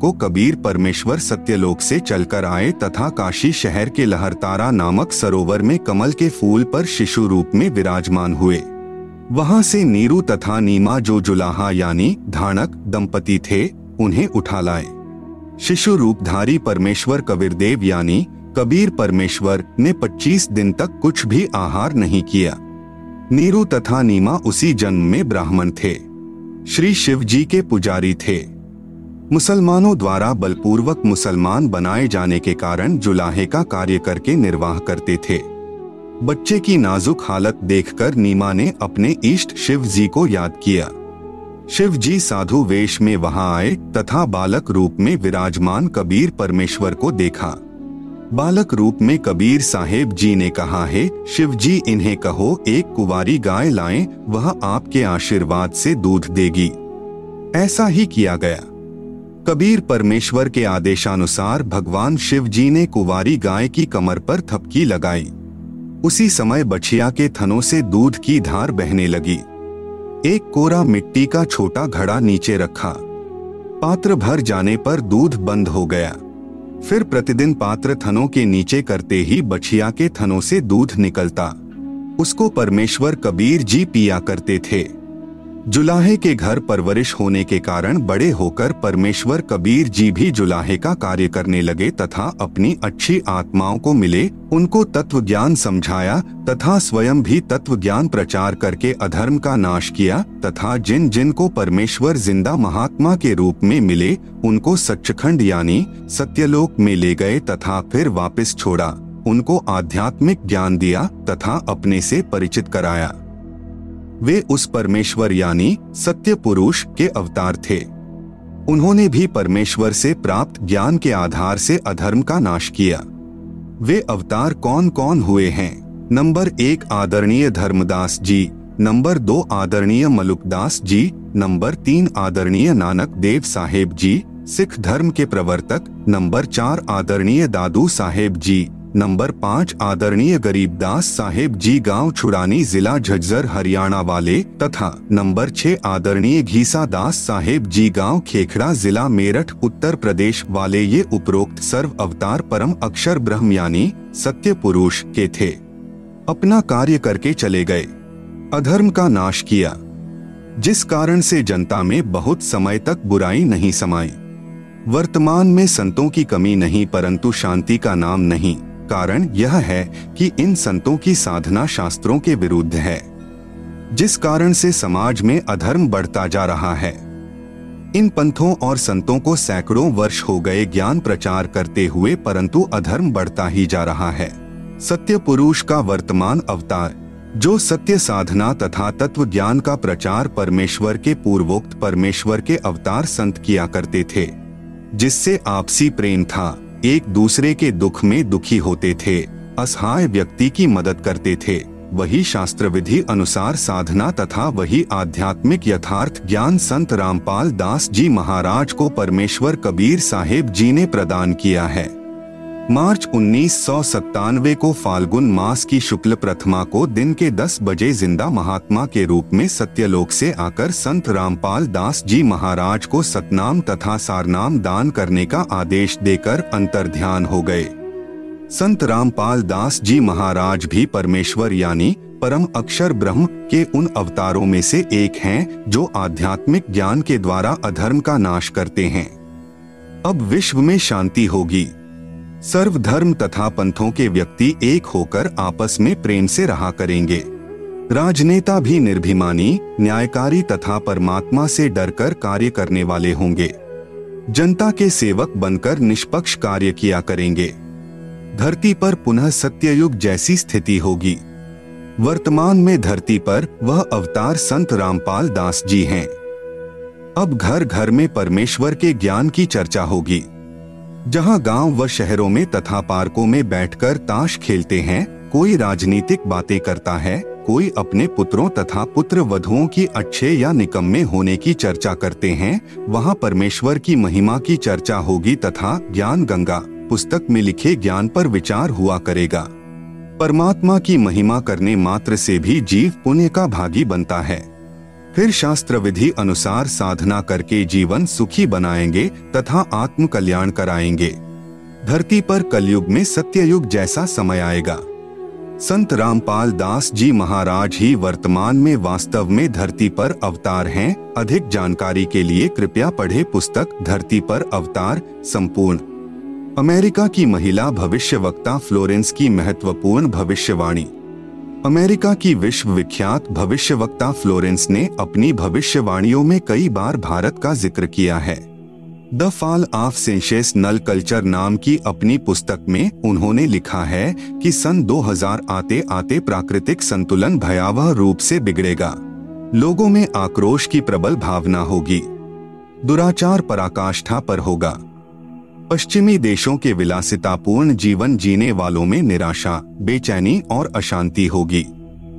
को कबीर परमेश्वर सत्यलोक से चलकर आए तथा काशी शहर के लहरतारा नामक सरोवर में कमल के फूल पर शिशु रूप में विराजमान हुए। वहाँ से नीरू तथा नीमा जो जुलाहा यानी धानक, दंपति थे, उन्हें उठा लाए। शिशु रूपधारी परमेश्वर कबीरदेव यानी कबीर परमेश्वर ने 25 दिन तक कुछ भी आहार नहीं किया। नीरू तथा नीमा उसी जन्म में ब्राह्मण थे। श्री शिव जी के पुजारी थे। मुसलमानों द्वारा बलपूर्वक मुसलमान बनाए जाने के कारण जुलाहे का कार्य करके निर्वाह करते थे। बच्चे की नाजुक हालत देखकर नीमा ने अपने इष्ट शिव जी को याद किया। शिव जी साधु वेश में वहाँ आए तथा बालक रूप में विराजमान कबीर परमेश्वर को देखा। बालक रूप में कबीर साहेब जी ने कहा है शिव जी इन्हें कहो एक कुवारी गाय लाएँ, वह आपके आशीर्वाद से दूध देगी। ऐसा ही किया गया। कबीर परमेश्वर के आदेशानुसार भगवान शिव जी ने कुवारी गाय की कमर पर थपकी लगाई। उसी समय बछिया के थनों से दूध की धार बहने लगी। एक कोरा मिट्टी का छोटा घड़ा नीचे रखा। पात्र भर जाने पर दूध बंद हो गया। फिर प्रतिदिन पात्र थनों के नीचे करते ही बछिया के थनों से दूध निकलता। उसको परमेश्वर कबीर जी पिया करते थे। जुलाहे के घर परवरिश होने के कारण बड़े होकर परमेश्वर कबीर जी भी जुलाहे का कार्य करने लगे तथा अपनी अच्छी आत्माओं को मिले, उनको तत्व ज्ञान समझाया तथा स्वयं भी तत्व ज्ञान प्रचार करके अधर्म का नाश किया तथा जिन जिन को परमेश्वर ज़िंदा महात्मा के रूप में मिले, उनको सच्चखंड यानी सत्यलोक में ले गए तथा फिर वापस छोड़ा, उनको आध्यात्मिक ज्ञान दिया तथा अपने से परिचित कराया। वे उस परमेश्वर यानी सत्य पुरुष के अवतार थे। उन्होंने भी परमेश्वर से प्राप्त ज्ञान के आधार से अधर्म का नाश किया। वे अवतार कौन कौन हुए हैं? नंबर एक आदरणीय धर्मदास जी, नंबर दो आदरणीय मलुकदास जी, नंबर तीन आदरणीय नानक देव साहेब जी, सिख धर्म के प्रवर्तक, नंबर चार आदरणीय दादू साहेब जी। नंबर पाँच, आदरणीय गरीबदास साहेब जी गाँव छुड़ानी जिला झज्जर, हरियाणा वाले, तथा नंबर छह, आदरणीय घीसा दास साहेब जी गाँव खेखड़ा जिला मेरठ, उत्तर प्रदेश वाले ये उपरोक्त सर्व अवतार परम अक्षर ब्रह्म यानी सत्य पुरुष के थे। अपना कार्य करके चले गए। अधर्म का नाश किया। जिस कारण से जनता में बहुत समय तक बुराई नहीं समाई। वर्तमान में संतों की कमी नहीं, परंतु शांति का नाम नहीं। कारण यह है कि इन संतों की साधना शास्त्रों के विरुद्ध है, जिस कारण से समाज में अधर्म बढ़ता जा रहा है। इन पंथों और संतों को सैकड़ों वर्ष हो गए ज्ञान प्रचार करते हुए, परंतु अधर्म बढ़ता ही जा रहा है। सत्य पुरुष का वर्तमान अवतार, जो सत्य साधना तथा तत्व ज्ञान का प्रचार परमेश्वर के पूर्वोक्त परमेश्वर के अवतार संत किया करते थे, जिससे आपसी प्रेम था। एक दूसरे के दुख में दुखी होते थे। असहाय व्यक्ति की मदद करते थे। वही शास्त्र विधि अनुसार साधना तथा वही आध्यात्मिक यथार्थ ज्ञान संत रामपाल दास जी महाराज को परमेश्वर कबीर साहेब जी ने प्रदान किया है। मार्च उन्नीस सौ सत्तानवे को फाल्गुन मास की शुक्ल प्रथमा को दिन के 10 बजे ज़िंदा महात्मा के रूप में सत्यलोक से आकर संत रामपाल दास जी महाराज को सतनाम तथा सारनाम दान करने का आदेश देकर अंतर ध्यान हो गए। संत रामपाल दास जी महाराज भी परमेश्वर यानी परम अक्षर ब्रह्म के उन अवतारों में से एक हैं जो आध्यात्मिक ज्ञान के द्वारा अधर्म का नाश करते हैं। अब विश्व में शांति होगी। सर्वधर्म तथा पंथों के व्यक्ति एक होकर आपस में प्रेम से रहा करेंगे। राजनेता भी निर्भिमानी, न्यायकारी तथा परमात्मा से डरकर कार्य करने वाले होंगे। जनता के सेवक बनकर निष्पक्ष कार्य किया करेंगे। धरती पर पुनः सत्ययुग जैसी स्थिति होगी। वर्तमान में धरती पर वह अवतार संत रामपाल दास जी हैं। अब घर घर में परमेश्वर के ज्ञान की चर्चा होगी। जहाँ गाँव व शहरों में तथा पार्कों में बैठकर ताश खेलते हैं, कोई राजनीतिक बातें करता है, कोई अपने पुत्रों तथा पुत्र वधुओं की अच्छे या निकम्मे होने की चर्चा करते हैं, वहाँ परमेश्वर की महिमा की चर्चा होगी तथा ज्ञान गंगा पुस्तक में लिखे ज्ञान पर विचार हुआ करेगा। परमात्मा की महिमा करने मात्र से भी जीव पुण्य का भागी बनता है। फिर शास्त्र विधि अनुसार साधना करके जीवन सुखी बनाएँगे तथा आत्म कल्याण कराएँगे। धरती पर कलयुग में सत्ययुग जैसा समय आएगा। संत रामपाल दास जी महाराज ही वर्तमान में वास्तव में धरती पर अवतार हैं। अधिक जानकारी के लिए कृपया पढ़े पुस्तक धरती पर अवतार संपूर्ण। अमेरिका की महिला भविष्य वक्ता फ्लोरेंस की महत्वपूर्ण भविष्यवाणी। अमेरिका की विश्व विख्यात भविष्य वक्ता फ्लोरेंस ने अपनी भविष्यवाणियों में कई बार भारत का ज़िक्र किया है। The fall of sensational culture नाम की अपनी पुस्तक में उन्होंने लिखा है कि सन 2000 आते आते प्राकृतिक संतुलन भयावह रूप से बिगड़ेगा। लोगों में आक्रोश की प्रबल भावना होगी। दुराचार पराकाष्ठा पर होगा। पश्चिमी देशों के विलासितापूर्ण जीवन जीने वालों में निराशा, बेचैनी और अशांति होगी।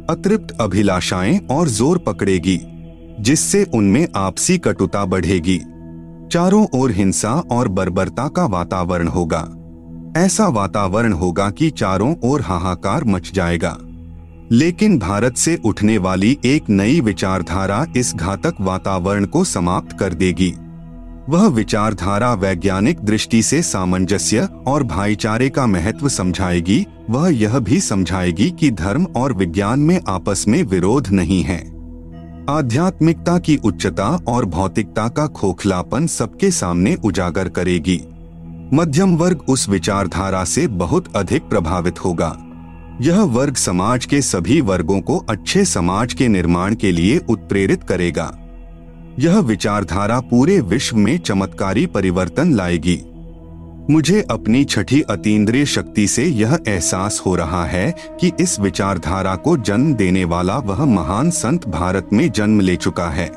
अतृप्त अभिलाषाएँ और ज़ोर पकड़ेगी, जिससे उनमें आपसी कटुता बढ़ेगी। चारों ओर हिंसा और बर्बरता का वातावरण होगा। ऐसा वातावरण होगा कि चारों ओर हाहाकार मच जाएगा। लेकिन भारत से उठने वाली एक नई विचारधारा इस घातक वातावरण को समाप्त कर देगी। वह विचारधारा वैज्ञानिक दृष्टि से सामंजस्य और भाईचारे का महत्व समझाएगी, वह यह भी समझाएगी कि धर्म और विज्ञान में आपस में विरोध नहीं है। आध्यात्मिकता की उच्चता और भौतिकता का खोखलापन सबके सामने उजागर करेगी। मध्यम वर्ग उस विचारधारा से बहुत अधिक प्रभावित होगा। यह वर्ग समाज के सभी वर्गों को अच्छे समाज के निर्माण के लिए उत्प्रेरित करेगा। यह विचारधारा पूरे विश्व में चमत्कारी परिवर्तन लाएगी। मुझे अपनी छठी अतीन्द्रिय शक्ति से यह एहसास हो रहा है कि इस विचारधारा को जन्म देने वाला वह महान संत भारत में जन्म ले चुका है।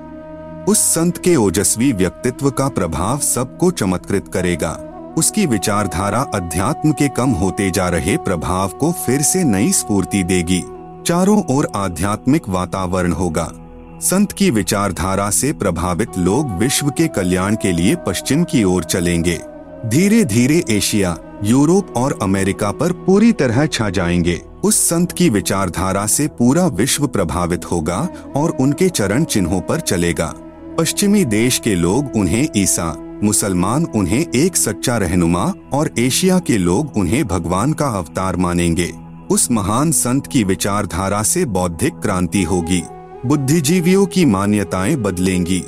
उस संत के ओजस्वी व्यक्तित्व का प्रभाव सबको चमत्कृत करेगा। उसकी विचारधारा अध्यात्म के कम होते जा रहे प्रभाव को फिर से नई स्फूर्ति देगी। चारों ओर आध्यात्मिक वातावरण होगा। संत की विचारधारा से प्रभावित लोग विश्व के कल्याण के लिए पश्चिम की ओर चलेंगे। धीरे धीरे एशिया, यूरोप और अमेरिका पर पूरी तरह छा जाएँगे। उस संत की विचारधारा से पूरा विश्व प्रभावित होगा और उनके चरण चिन्हों पर चलेगा। पश्चिमी देश के लोग उन्हें ईसा, मुसलमान उन्हें एक सच्चा रहनुमा और एशिया के लोग उन्हें भगवान का अवतार मानेंगे। उस महान संत की विचारधारा से बौद्धिक क्रांति होगी। बुद्धिजीवियों की मान्यताएँ बदलेंगी।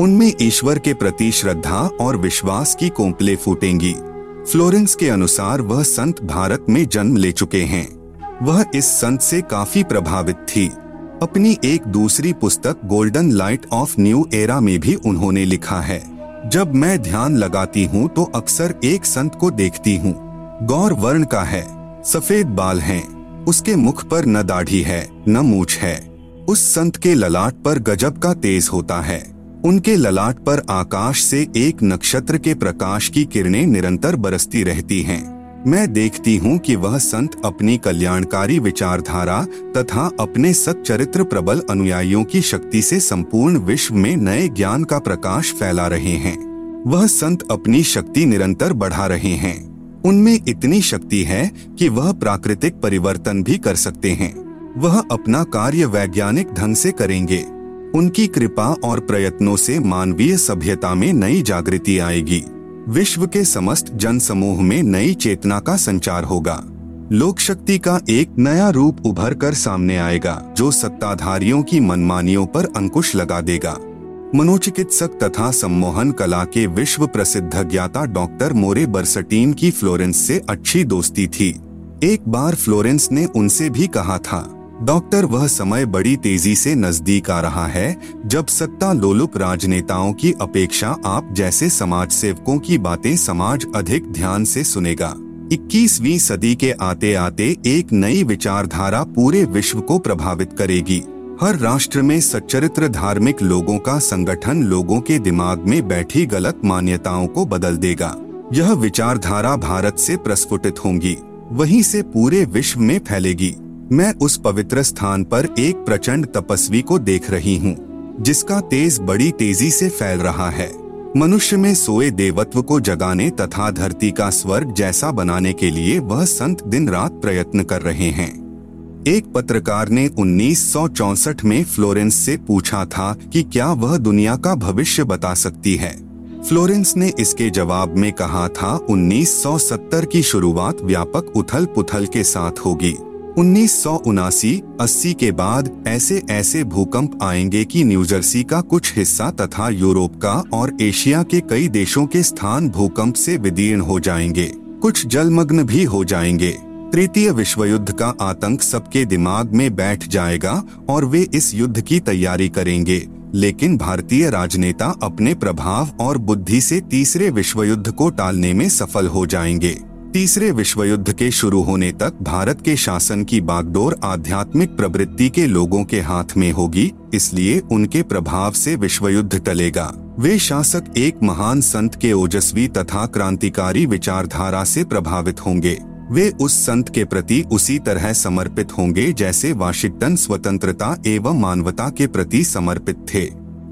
उनमें ईश्वर के प्रति श्रद्धा और विश्वास की कोंपले फूटेंगी। फ्लोरेंस के अनुसार वह संत भारत में जन्म ले चुके हैं। वह इस संत से काफ़ी प्रभावित थी। अपनी एक दूसरी पुस्तक golden light of new era में भी उन्होंने लिखा है। जब मैं ध्यान लगाती हूँ तो अक्सर एक संत को देखती हूँ। गौर वर्ण का है सफ़ेद बाल हैं, उसके मुख पर न दाढ़ी है न मूछ है। उस संत के ललाट पर गजब का तेज होता है। उनके ललाट पर आकाश से एक नक्षत्र के प्रकाश की किरणें निरंतर बरसती रहती हैं। मैं देखती हूँ कि वह संत अपनी कल्याणकारी विचारधारा तथा अपने सच्चरित्र प्रबल अनुयायियों की शक्ति से संपूर्ण विश्व में नए ज्ञान का प्रकाश फैला रहे हैं। वह संत अपनी शक्ति निरंतर बढ़ा रहे हैं। उनमें इतनी शक्ति है कि वह प्राकृतिक परिवर्तन भी कर सकते हैं। वह अपना कार्य वैज्ञानिक ढंग से करेंगे। उनकी कृपा और प्रयत्नों से मानवीय सभ्यता में नई जागृति आएगी। विश्व के समस्त जन समूह में नई चेतना का संचार होगा। लोक शक्ति का एक नया रूप उभर कर सामने आएगा, जो सत्ताधारियों की मनमानियों पर अंकुश लगा देगा। मनोचिकित्सक तथा सम्मोहन कला के विश्व प्रसिद्ध ज्ञाता डॉक्टर मोरे बर्सटीन की फ्लोरेंस से अच्छी दोस्ती थी। एक बार फ्लोरेंस ने उनसे भी कहा था डॉक्टर वह समय बड़ी तेज़ी से नज़दीक आ रहा है, जब सत्ता लोलुप राजनेताओं की अपेक्षा आप जैसे समाज सेवकों की बातें समाज अधिक ध्यान से सुनेगा। 21वीं सदी के आते आते एक नई विचारधारा पूरे विश्व को प्रभावित करेगी। हर राष्ट्र में सच्चरित्र धार्मिक लोगों का संगठन लोगों के दिमाग में बैठी गलत मान्यताओं को बदल देगा। यह विचारधारा भारत से प्रस्फुटित होंगी, वहीं से पूरे विश्व में फैलेगी। मैं उस पवित्र स्थान पर एक प्रचंड तपस्वी को देख रही हूँ, जिसका तेज बड़ी तेज़ी से फैल रहा है। मनुष्य में सोए देवत्व को जगाने तथा धरती का स्वर्ग जैसा बनाने के लिए वह संत दिन रात प्रयत्न कर रहे हैं। एक पत्रकार ने उन्नीस में फ्लोरेंस से पूछा था कि क्या वह दुनिया का भविष्य बता सकती है। फ्लोरेंस ने इसके जवाब में कहा था 1970 की शुरुआत व्यापक उथल पुथल के साथ होगी। उन्नीस सौ उनासी, अस्सी के बाद ऐसे ऐसे भूकंप आएँगे कि न्यूजर्सी का कुछ हिस्सा तथा यूरोप का और एशिया के कई देशों के स्थान भूकंप से विदीर्ण हो जाएँगे। कुछ जलमग्न भी हो जाएँगे। तृतीय विश्व युद्ध का आतंक सबके दिमाग में बैठ जाएगा और वे इस युद्ध की तैयारी करेंगे। लेकिन भारतीय राजनेता अपने प्रभाव और बुद्धि से तीसरे विश्व युद्ध को टालने में सफल हो जाएँगे। तीसरे विश्व युद्ध के शुरू होने तक भारत के शासन की बागडोर आध्यात्मिक प्रवृत्ति के लोगों के हाथ में होगी, इसलिए उनके प्रभाव से विश्व युद्ध टलेगा। वे शासक एक महान संत के ओजस्वी तथा क्रांतिकारी विचारधारा से प्रभावित होंगे। वे उस संत के प्रति उसी तरह समर्पित होंगे जैसे वाशिंगटन स्वतंत्रता एवं मानवता के प्रति समर्पित थे।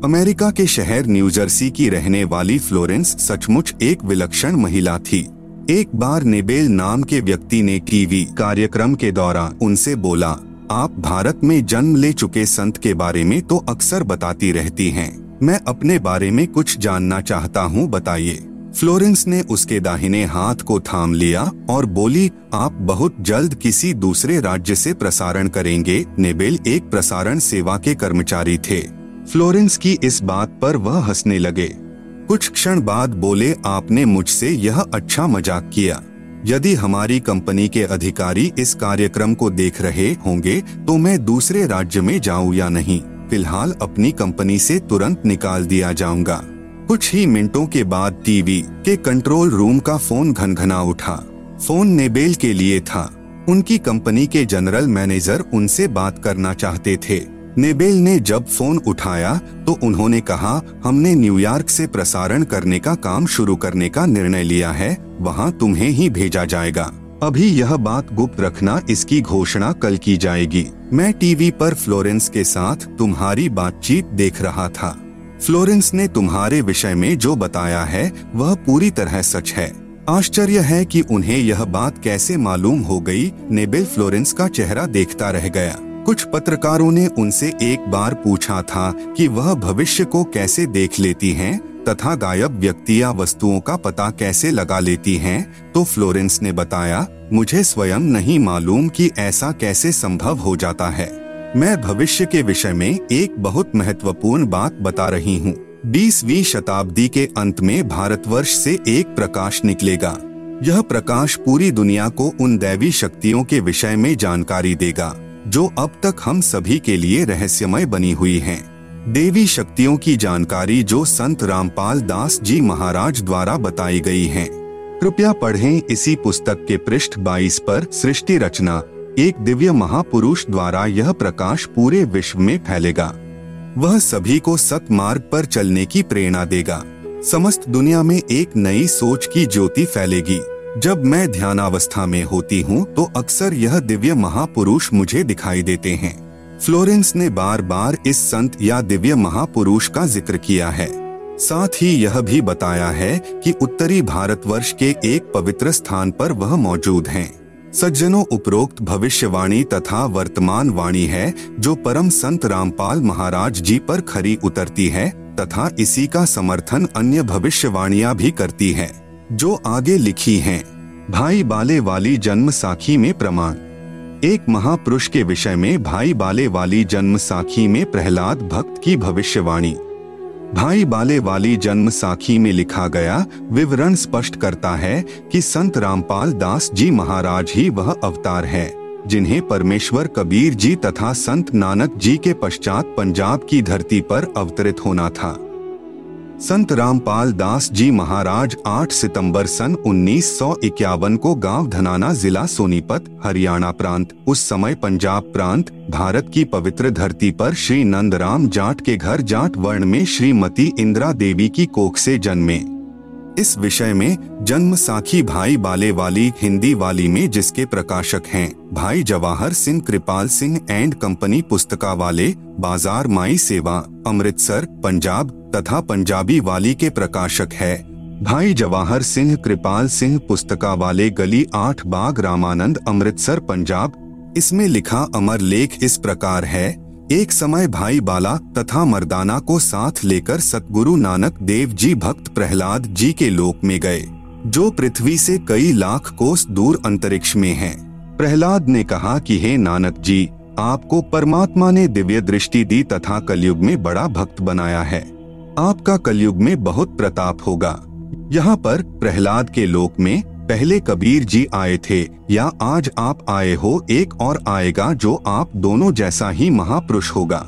अमेरिका के शहर न्यूजर्सी की रहने वाली फ्लोरेंस सचमुच एक विलक्षण महिला थी। एक बार नेबेल नाम के व्यक्ति ने टीवी कार्यक्रम के दौरान उनसे बोला, आप भारत में जन्म ले चुके संत के बारे में तो अक्सर बताती रहती हैं। मैं अपने बारे में कुछ जानना चाहता हूँ, बताइए। फ्लोरेंस ने उसके दाहिने हाथ को थाम लिया और बोली, आप बहुत जल्द किसी दूसरे राज्य से प्रसारण करेंगे। नेबेल एक प्रसारण सेवा के कर्मचारी थे। फ्लोरेंस की इस बात पर वह हंसने लगे। कुछ क्षण बाद बोले, आपने मुझसे यह अच्छा मज़ाक किया। यदि हमारी कंपनी के अधिकारी इस कार्यक्रम को देख रहे होंगे तो मैं दूसरे राज्य में जाऊँ या नहीं? फ़िलहाल अपनी कंपनी से तुरंत निकाल दिया जाऊँगा। कुछ ही मिनटों के बाद टीवी के कंट्रोल रूम का फ़ोन घनघना उठा। फ़ोन नेबेल के लिए था। उनकी कंपनी के जनरल मैनेजर उनसे बात करना चाहते थे। नेबेल ने जब फ़ोन उठाया तो उन्होंने कहा, हमने न्यूयॉर्क से प्रसारण करने का काम शुरू करने का निर्णय लिया है, वहाँ तुम्हें ही भेजा जाएगा। अभी यह बात गुप्त रखना, इसकी घोषणा कल की जाएगी। मैं टीवी पर फ्लोरेंस के साथ तुम्हारी बातचीत देख रहा था। फ्लोरेंस ने तुम्हारे विषय में जो बताया है, वह पूरी तरह सच है। आश्चर्य है कि उन्हें यह बात कैसे मालूम हो गई, नेबेल फ्लोरेंस का चेहरा देखता रह गया। कुछ पत्रकारों ने उनसे एक बार पूछा था कि वह भविष्य को कैसे देख लेती हैं तथा गायब व्यक्ति या वस्तुओं का पता कैसे लगा लेती हैं, तो फ्लोरेंस ने बताया मुझे स्वयं नहीं मालूम कि ऐसा कैसे संभव हो जाता है। मैं भविष्य के विषय में एक बहुत महत्वपूर्ण बात बता रही हूँ। बीसवीं शताब्दी के अंत में भारतवर्ष से एक प्रकाश निकलेगा। यह प्रकाश पूरी दुनिया को उन दैवी शक्तियों के विषय में जानकारी देगा। जो अब तक हम सभी के लिए रहस्यमय बनी हुई हैं। देवी शक्तियों की जानकारी जो संत रामपाल दास जी महाराज द्वारा बताई गई है। कृपया पढ़ें इसी पुस्तक के पृष्ठ 22 पर सृष्टि रचना। एक दिव्य महापुरुष द्वारा यह प्रकाश पूरे विश्व में फैलेगा। वह सभी को सत मार्ग पर चलने की प्रेरणा देगा। समस्त दुनिया में एक नई सोच की ज्योति फैलेगी। जब मैं ध्यानावस्था में होती हूँ तो अक्सर यह दिव्य महापुरुष मुझे दिखाई देते हैं। फ्लोरेंस ने बार बार इस संत या दिव्य महापुरुष का ज़िक्र किया है। साथ ही यह भी बताया है कि उत्तरी भारतवर्ष के एक पवित्र स्थान पर वह मौजूद हैं। सज्जनों उपरोक्त भविष्यवाणी तथा वर्तमान वाणी है, जो परम संत रामपाल महाराज जी पर खरी उतरती है, तथा इसी का समर्थन अन्य भविष्यवाणियाँ भी करती है। जो आगे लिखी हैं। भाई बाले वाली जन्म साखी में प्रमाण। एक महापुरुष के विषय में भाई बाले वाली जन्म साखी में प्रहलाद भक्त की भविष्यवाणी। भाई बाले वाली जन्म साखी में लिखा गया विवरण स्पष्ट करता है कि संत रामपाल दास जी महाराज ही वह अवतार है, जिन्हें परमेश्वर कबीर जी तथा संत नानक जी के पश्चात पंजाब की धरती पर अवतरित होना था। संत रामपाल दास जी महाराज 8 सितंबर सन उन्नीस सौ इक्यावन को गाँव धनाना जिला सोनीपत, हरियाणा प्रांत। उस समय पंजाब प्रांत, भारत की पवित्र धरती पर श्री नंदराम जाट के घर जाट वर्ण में श्रीमती इंदिरा देवी की कोख से जन्मे। इस विषय में जन्म साखी भाई बाले वाली हिंदी वाली में जिसके प्रकाशक हैं, भाई जवाहर सिंह कृपाल सिंह एंड कंपनी पुस्तका वाले बाज़ार माई सेवा, अमृतसर, पंजाब। तथा पंजाबी वाली के प्रकाशक है। भाई जवाहर सिंह, कृपाल सिंह, पुस्तका वाले गली आठ, बाग रामानंद, अमृतसर, पंजाब। इसमें लिखा अमर लेख इस प्रकार है। एक समय भाई बाला तथा मर्दाना को साथ लेकर सतगुरु नानक देव जी भक्त प्रहलाद जी के लोक में गए, जो पृथ्वी से कई लाख कोस दूर अंतरिक्ष में हैं। प्रहलाद ने कहा कि, हे नानक जी, आपको परमात्मा ने दिव्य दृष्टि दी तथा कलयुग में बड़ा भक्त बनाया है। आपका कलयुग में बहुत प्रताप होगा। यहाँ पर प्रहलाद के लोक में पहले कबीर जी आए थे, या आज आप आए हो, एक और आएगा जो आप दोनों जैसा ही महापुरुष होगा।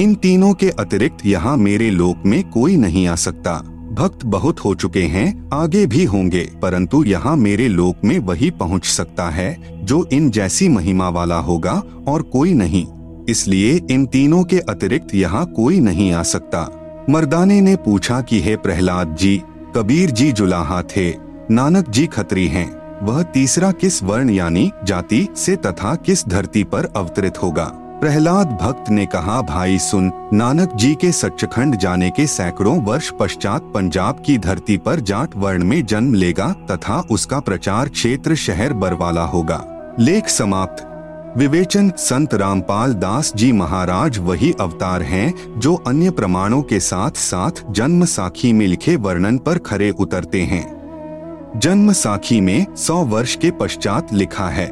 इन तीनों के अतिरिक्त यहाँ मेरे लोक में कोई नहीं आ सकता। भक्त बहुत हो चुके हैं, आगे भी होंगे, परंतु यहाँ मेरे लोक में वही पहुँच सकता है, जो इन जैसी महिमा वाला होगा, और कोई नहीं। इसलिए इन तीनों के अतिरिक्त यहाँ कोई नहीं आ सकता। मर्दाने ने पूछा कि, हे प्रहलाद जी, कबीर जी जुलाहा थे, नानक जी खत्री हैं, वह तीसरा किस वर्ण यानी जाति से तथा किस धरती पर अवतरित होगा? प्रहलाद भक्त ने कहा, भाई सुन, नानक जी के सच्चखंड जाने के सैकड़ों वर्ष पश्चात पंजाब की धरती पर जाट वर्ण में जन्म लेगा तथा उसका प्रचार क्षेत्र शहर बरवाला होगा। लेख समाप्त। विवेचन संत रामपाल दास जी महाराज वही अवतार हैं, जो अन्य प्रमाणों के साथ साथ जन्म साखी में लिखे वर्णन पर खरे उतरते हैं। जन्म साखी में सौ वर्ष के पश्चात लिखा है।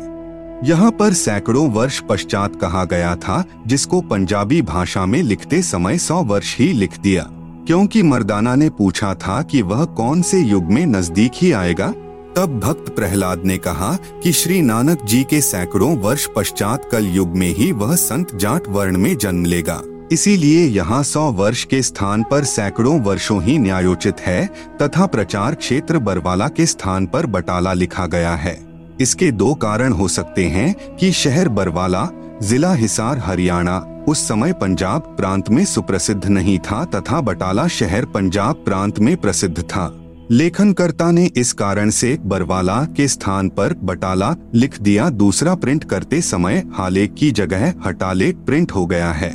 यहाँ पर सैकड़ों वर्ष पश्चात कहा गया था, जिसको पंजाबी भाषा में लिखते समय सौ वर्ष ही लिख दिया। क्योंकि मर्दाना ने पूछा था कि वह कौन से युग में नज़दीक ही आएगा? तब भक्त प्रहलाद ने कहा कि श्री नानक जी के सैकड़ों वर्ष पश्चात कल युग में ही वह संत जाट वर्ण में जन्म लेगा। इसीलिए यहाँ सौ वर्ष के स्थान पर सैकड़ों वर्षों ही न्यायोचित है तथा प्रचार क्षेत्र बरवाला के स्थान पर बटाला लिखा गया है। इसके दो कारण हो सकते हैं कि शहर बरवाला, जिला हिसार हरियाणा, उस समय पंजाब प्रांत में सुप्रसिद्ध नहीं था तथा बटाला शहर पंजाब प्रांत में प्रसिद्ध था। लेखनकर्ता ने इस कारण से बरवाला के स्थान पर बटाला लिख दिया, दूसरा प्रिंट करते समय हालेक की जगह हटालेक प्रिंट हो गया है।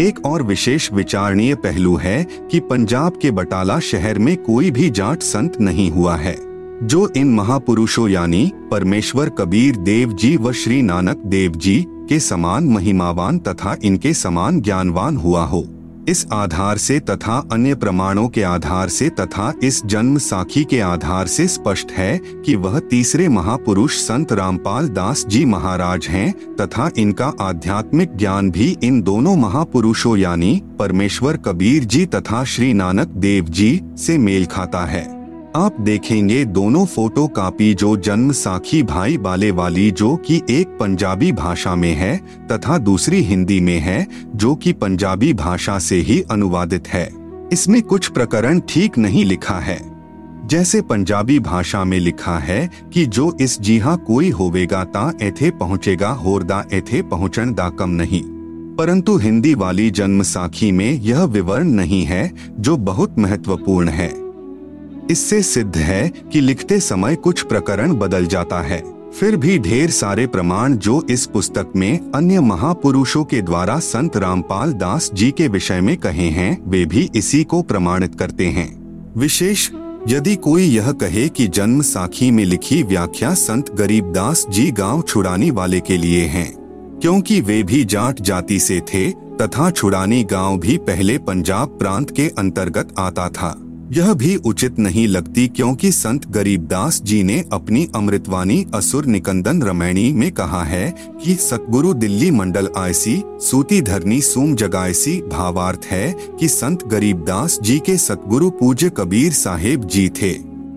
एक और विशेष विचारणीय पहलू है कि पंजाब के बटाला शहर में कोई भी जाट संत नहीं हुआ है, जो इन महापुरुषों यानी परमेश्वर कबीर देव जी व श्री नानक देव जी के समान महिमावान तथा इनके समान ज्ञानवान हुआ हो। इस आधार से तथा अन्य प्रमाणों के आधार से तथा इस जन्म साखी के आधार से स्पष्ट है कि वह तीसरे महापुरुष संत रामपाल दास जी महाराज हैं तथा इनका आध्यात्मिक ज्ञान भी इन दोनों महापुरुषों यानी परमेश्वर कबीर जी तथा श्री नानक देव जी से मेल खाता है। आप देखेंगे दोनों फ़ोटो कापी जो जन्म साखी भाई बाले वाली जो कि एक पंजाबी भाषा में है तथा दूसरी हिंदी में है, जो कि पंजाबी भाषा से ही अनुवादित है। इसमें कुछ प्रकरण ठीक नहीं लिखा है। जैसे पंजाबी भाषा में लिखा है कि जो इस जी हाँ कोई होवेगा ता एथे पहुँचेगा, होरदा एथे पहुँचन दा कम नहीं। परंतु हिंदी वाली जन्म साखी में यह विवरण नहीं है, जो बहुत महत्वपूर्ण है। इससे सिद्ध है कि लिखते समय कुछ प्रकरण बदल जाता है। फिर भी ढेर सारे प्रमाण जो इस पुस्तक में अन्य महापुरुषों के द्वारा संत रामपाल दास जी के विषय में कहे हैं, वे भी इसी को प्रमाणित करते हैं। विशेष, यदि कोई यह कहे कि जन्म साखी में लिखी व्याख्या संत गरीबदास जी गाँव छुड़ानी वाले के लिए है, क्योंकि वे भी जाट जाति से थे, तथा छुड़ानी गाँव भी पहले पंजाब प्रांत के अंतर्गत आता था। यह भी उचित नहीं लगती क्योंकि संत गरीबदास जी ने अपनी अमृतवाणी असुर निकंदन रमैणी में कहा है कि सतगुरु दिल्ली मंडल आयसी, सूती धरनी सूम जगायसी भावार्थ है कि संत गरीबदास जी के सतगुरु पूज्य कबीर साहेब जी थे।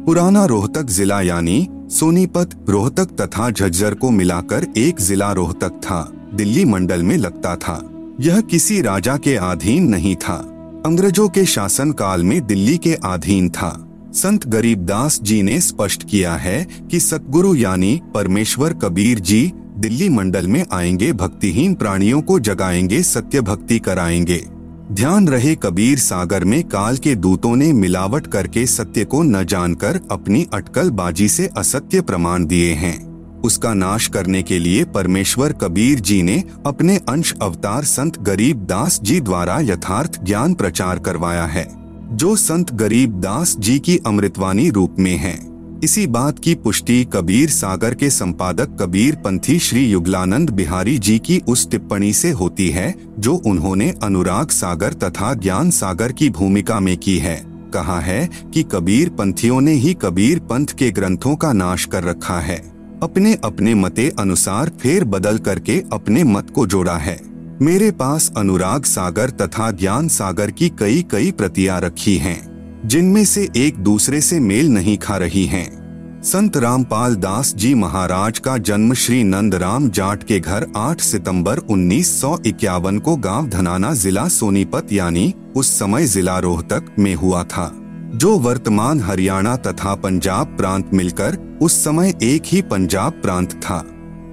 पुराना रोहतक जिला यानी सोनीपत रोहतक तथा झज्जर को मिलाकर एक जिला रोहतक था, दिल्ली मंडल में लगता था। यह किसी राजा के अधीन नहीं था। अंग्रेज़ों के शासन काल में दिल्ली के अधीन था। संत गरीबदास जी ने स्पष्ट किया है कि सतगुरु यानी परमेश्वर कबीर जी दिल्ली मंडल में आएँगे, भक्तिहीन प्राणियों को जगाएँगे, सत्य भक्ति कराएँगे। ध्यान रहे कबीर सागर में काल के दूतों ने मिलावट करके सत्य को न जानकर अपनी अटकल बाजी से असत्य प्रमाण दिए हैं। उसका नाश करने के लिए परमेश्वर कबीर जी ने अपने अंश अवतार संत गरीब दास जी द्वारा यथार्थ ज्ञान प्रचार करवाया है, जो संत गरीब दास जी की अमृतवाणी रूप में है। इसी बात की पुष्टि कबीर सागर के संपादक कबीर पंथी श्री युगलानंद बिहारी जी की उस टिप्पणी से होती है, जो उन्होंने अनुराग सागर तथा ज्ञान सागर की भूमिका में की है। कहा है कि कबीर पंथियों ने ही कबीर पंथ के ग्रंथों का नाश कर रखा है। अपने अपने मते अनुसार फेर बदल करके अपने मत को जोड़ा है मेरे पास अनुराग सागर तथा ज्ञान सागर की कई कई प्रतियाँ रखी हैं, जिनमें से एक दूसरे से मेल नहीं खा रही हैं। संत रामपाल दास जी महाराज का जन्म श्री नंदराम जाट के घर 8 सितंबर उन्नीस सौ इक्यावन को गाँव धनाना जिला सोनीपत यानी उस समय जिला रोहतक में हुआ था जो वर्तमान हरियाणा तथा पंजाब प्रांत मिलकर उस समय एक ही पंजाब प्रांत था।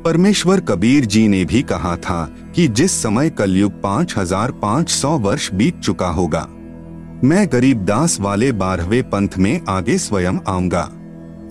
परमेश्वर कबीर जी ने भी कहा था कि जिस समय कलयुग पाँच हज़ार पाँच सौ वर्ष बीत चुका होगा, मैं गरीबदास वाले बारहवें पंथ में आगे स्वयं आऊँगा।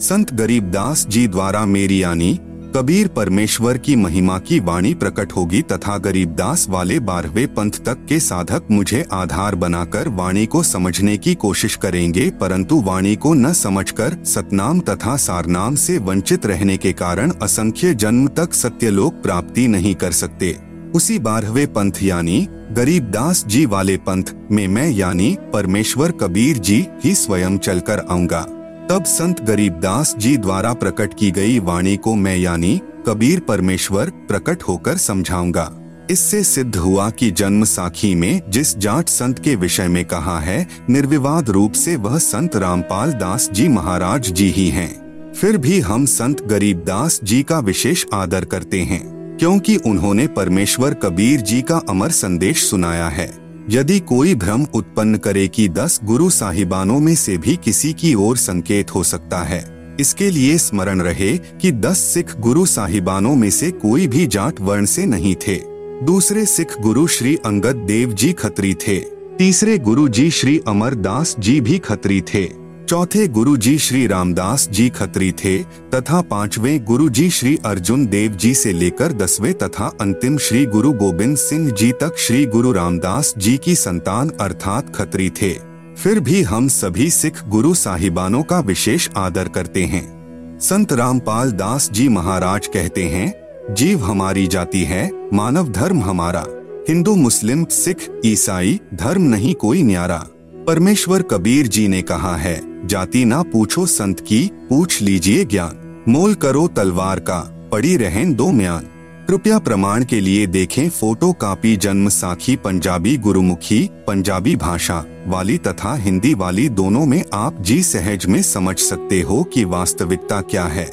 संत गरीबदास जी द्वारा मेरी यानी कबीर परमेश्वर की महिमा की वाणी प्रकट होगी तथा गरीबदास वाले बारहवें पंथ तक के साधक मुझे आधार बनाकर वाणी को समझने की कोशिश करेंगे, परंतु वाणी को न समझकर सतनाम तथा सारनाम से वंचित रहने के कारण असंख्य जन्म तक सत्यलोक प्राप्ति नहीं कर सकते। उसी बारहवें पंथ यानी गरीब दास जी वाले पंथ में मैं यानी परमेश्वर कबीर जी ही स्वयं चलकर आऊँगा। तब संत गरीबदास जी द्वारा प्रकट की गई वाणी को मैं यानी कबीर परमेश्वर प्रकट होकर समझाऊँगा इससे सिद्ध हुआ कि जन्म साखी में जिस जाट संत के विषय में कहा है, निर्विवाद रूप से वह संत रामपाल दास जी महाराज जी ही हैं। फिर भी हम संत गरीबदास जी का विशेष आदर करते हैं, क्योंकि उन्होंने परमेश्वर कबीर जी का अमर संदेश सुनाया है यदि कोई भ्रम उत्पन्न करे कि दस गुरु साहिबानों में से भी किसी की ओर संकेत हो सकता है, इसके लिए स्मरण रहे कि दस सिख गुरु साहिबानों में से कोई भी जाट वर्ण से नहीं थे। दूसरे सिख गुरु श्री अंगद देव जी खत्री थे। तीसरे गुरु जी श्री अमरदास जी भी खत्री थे। चौथे गुरु जी श्री रामदास जी खत्री थे, तथा पाँचवें गुरु जी श्री अर्जुन देव जी से लेकर दसवें तथा अंतिम श्री गुरु गोविंद सिंह जी तक श्री गुरु रामदास जी की संतान अर्थात खत्री थे। फिर भी हम सभी सिख गुरु साहिबानों का विशेष आदर करते हैं। संत रामपाल दास जी महाराज कहते हैं, जीव हमारी जाति है, मानव धर्म हमारा। हिंदू, मुस्लिम, सिख, ईसाई, धर्म नहीं कोई न्यारा। परमेश्वर कबीर जी ने कहा है, जाति ना पूछो संत की, पूछ लीजिए ज्ञान। मोल करो तलवार का, पड़ी रहें दो म्यान। कृपया प्रमाण के लिए देखें फ़ोटो कापी जन्म साखी पंजाबी गुरुमुखी, पंजाबी भाषा वाली तथा हिंदी वाली दोनों में आप जी सहज में समझ सकते हो कि वास्तविकता क्या है।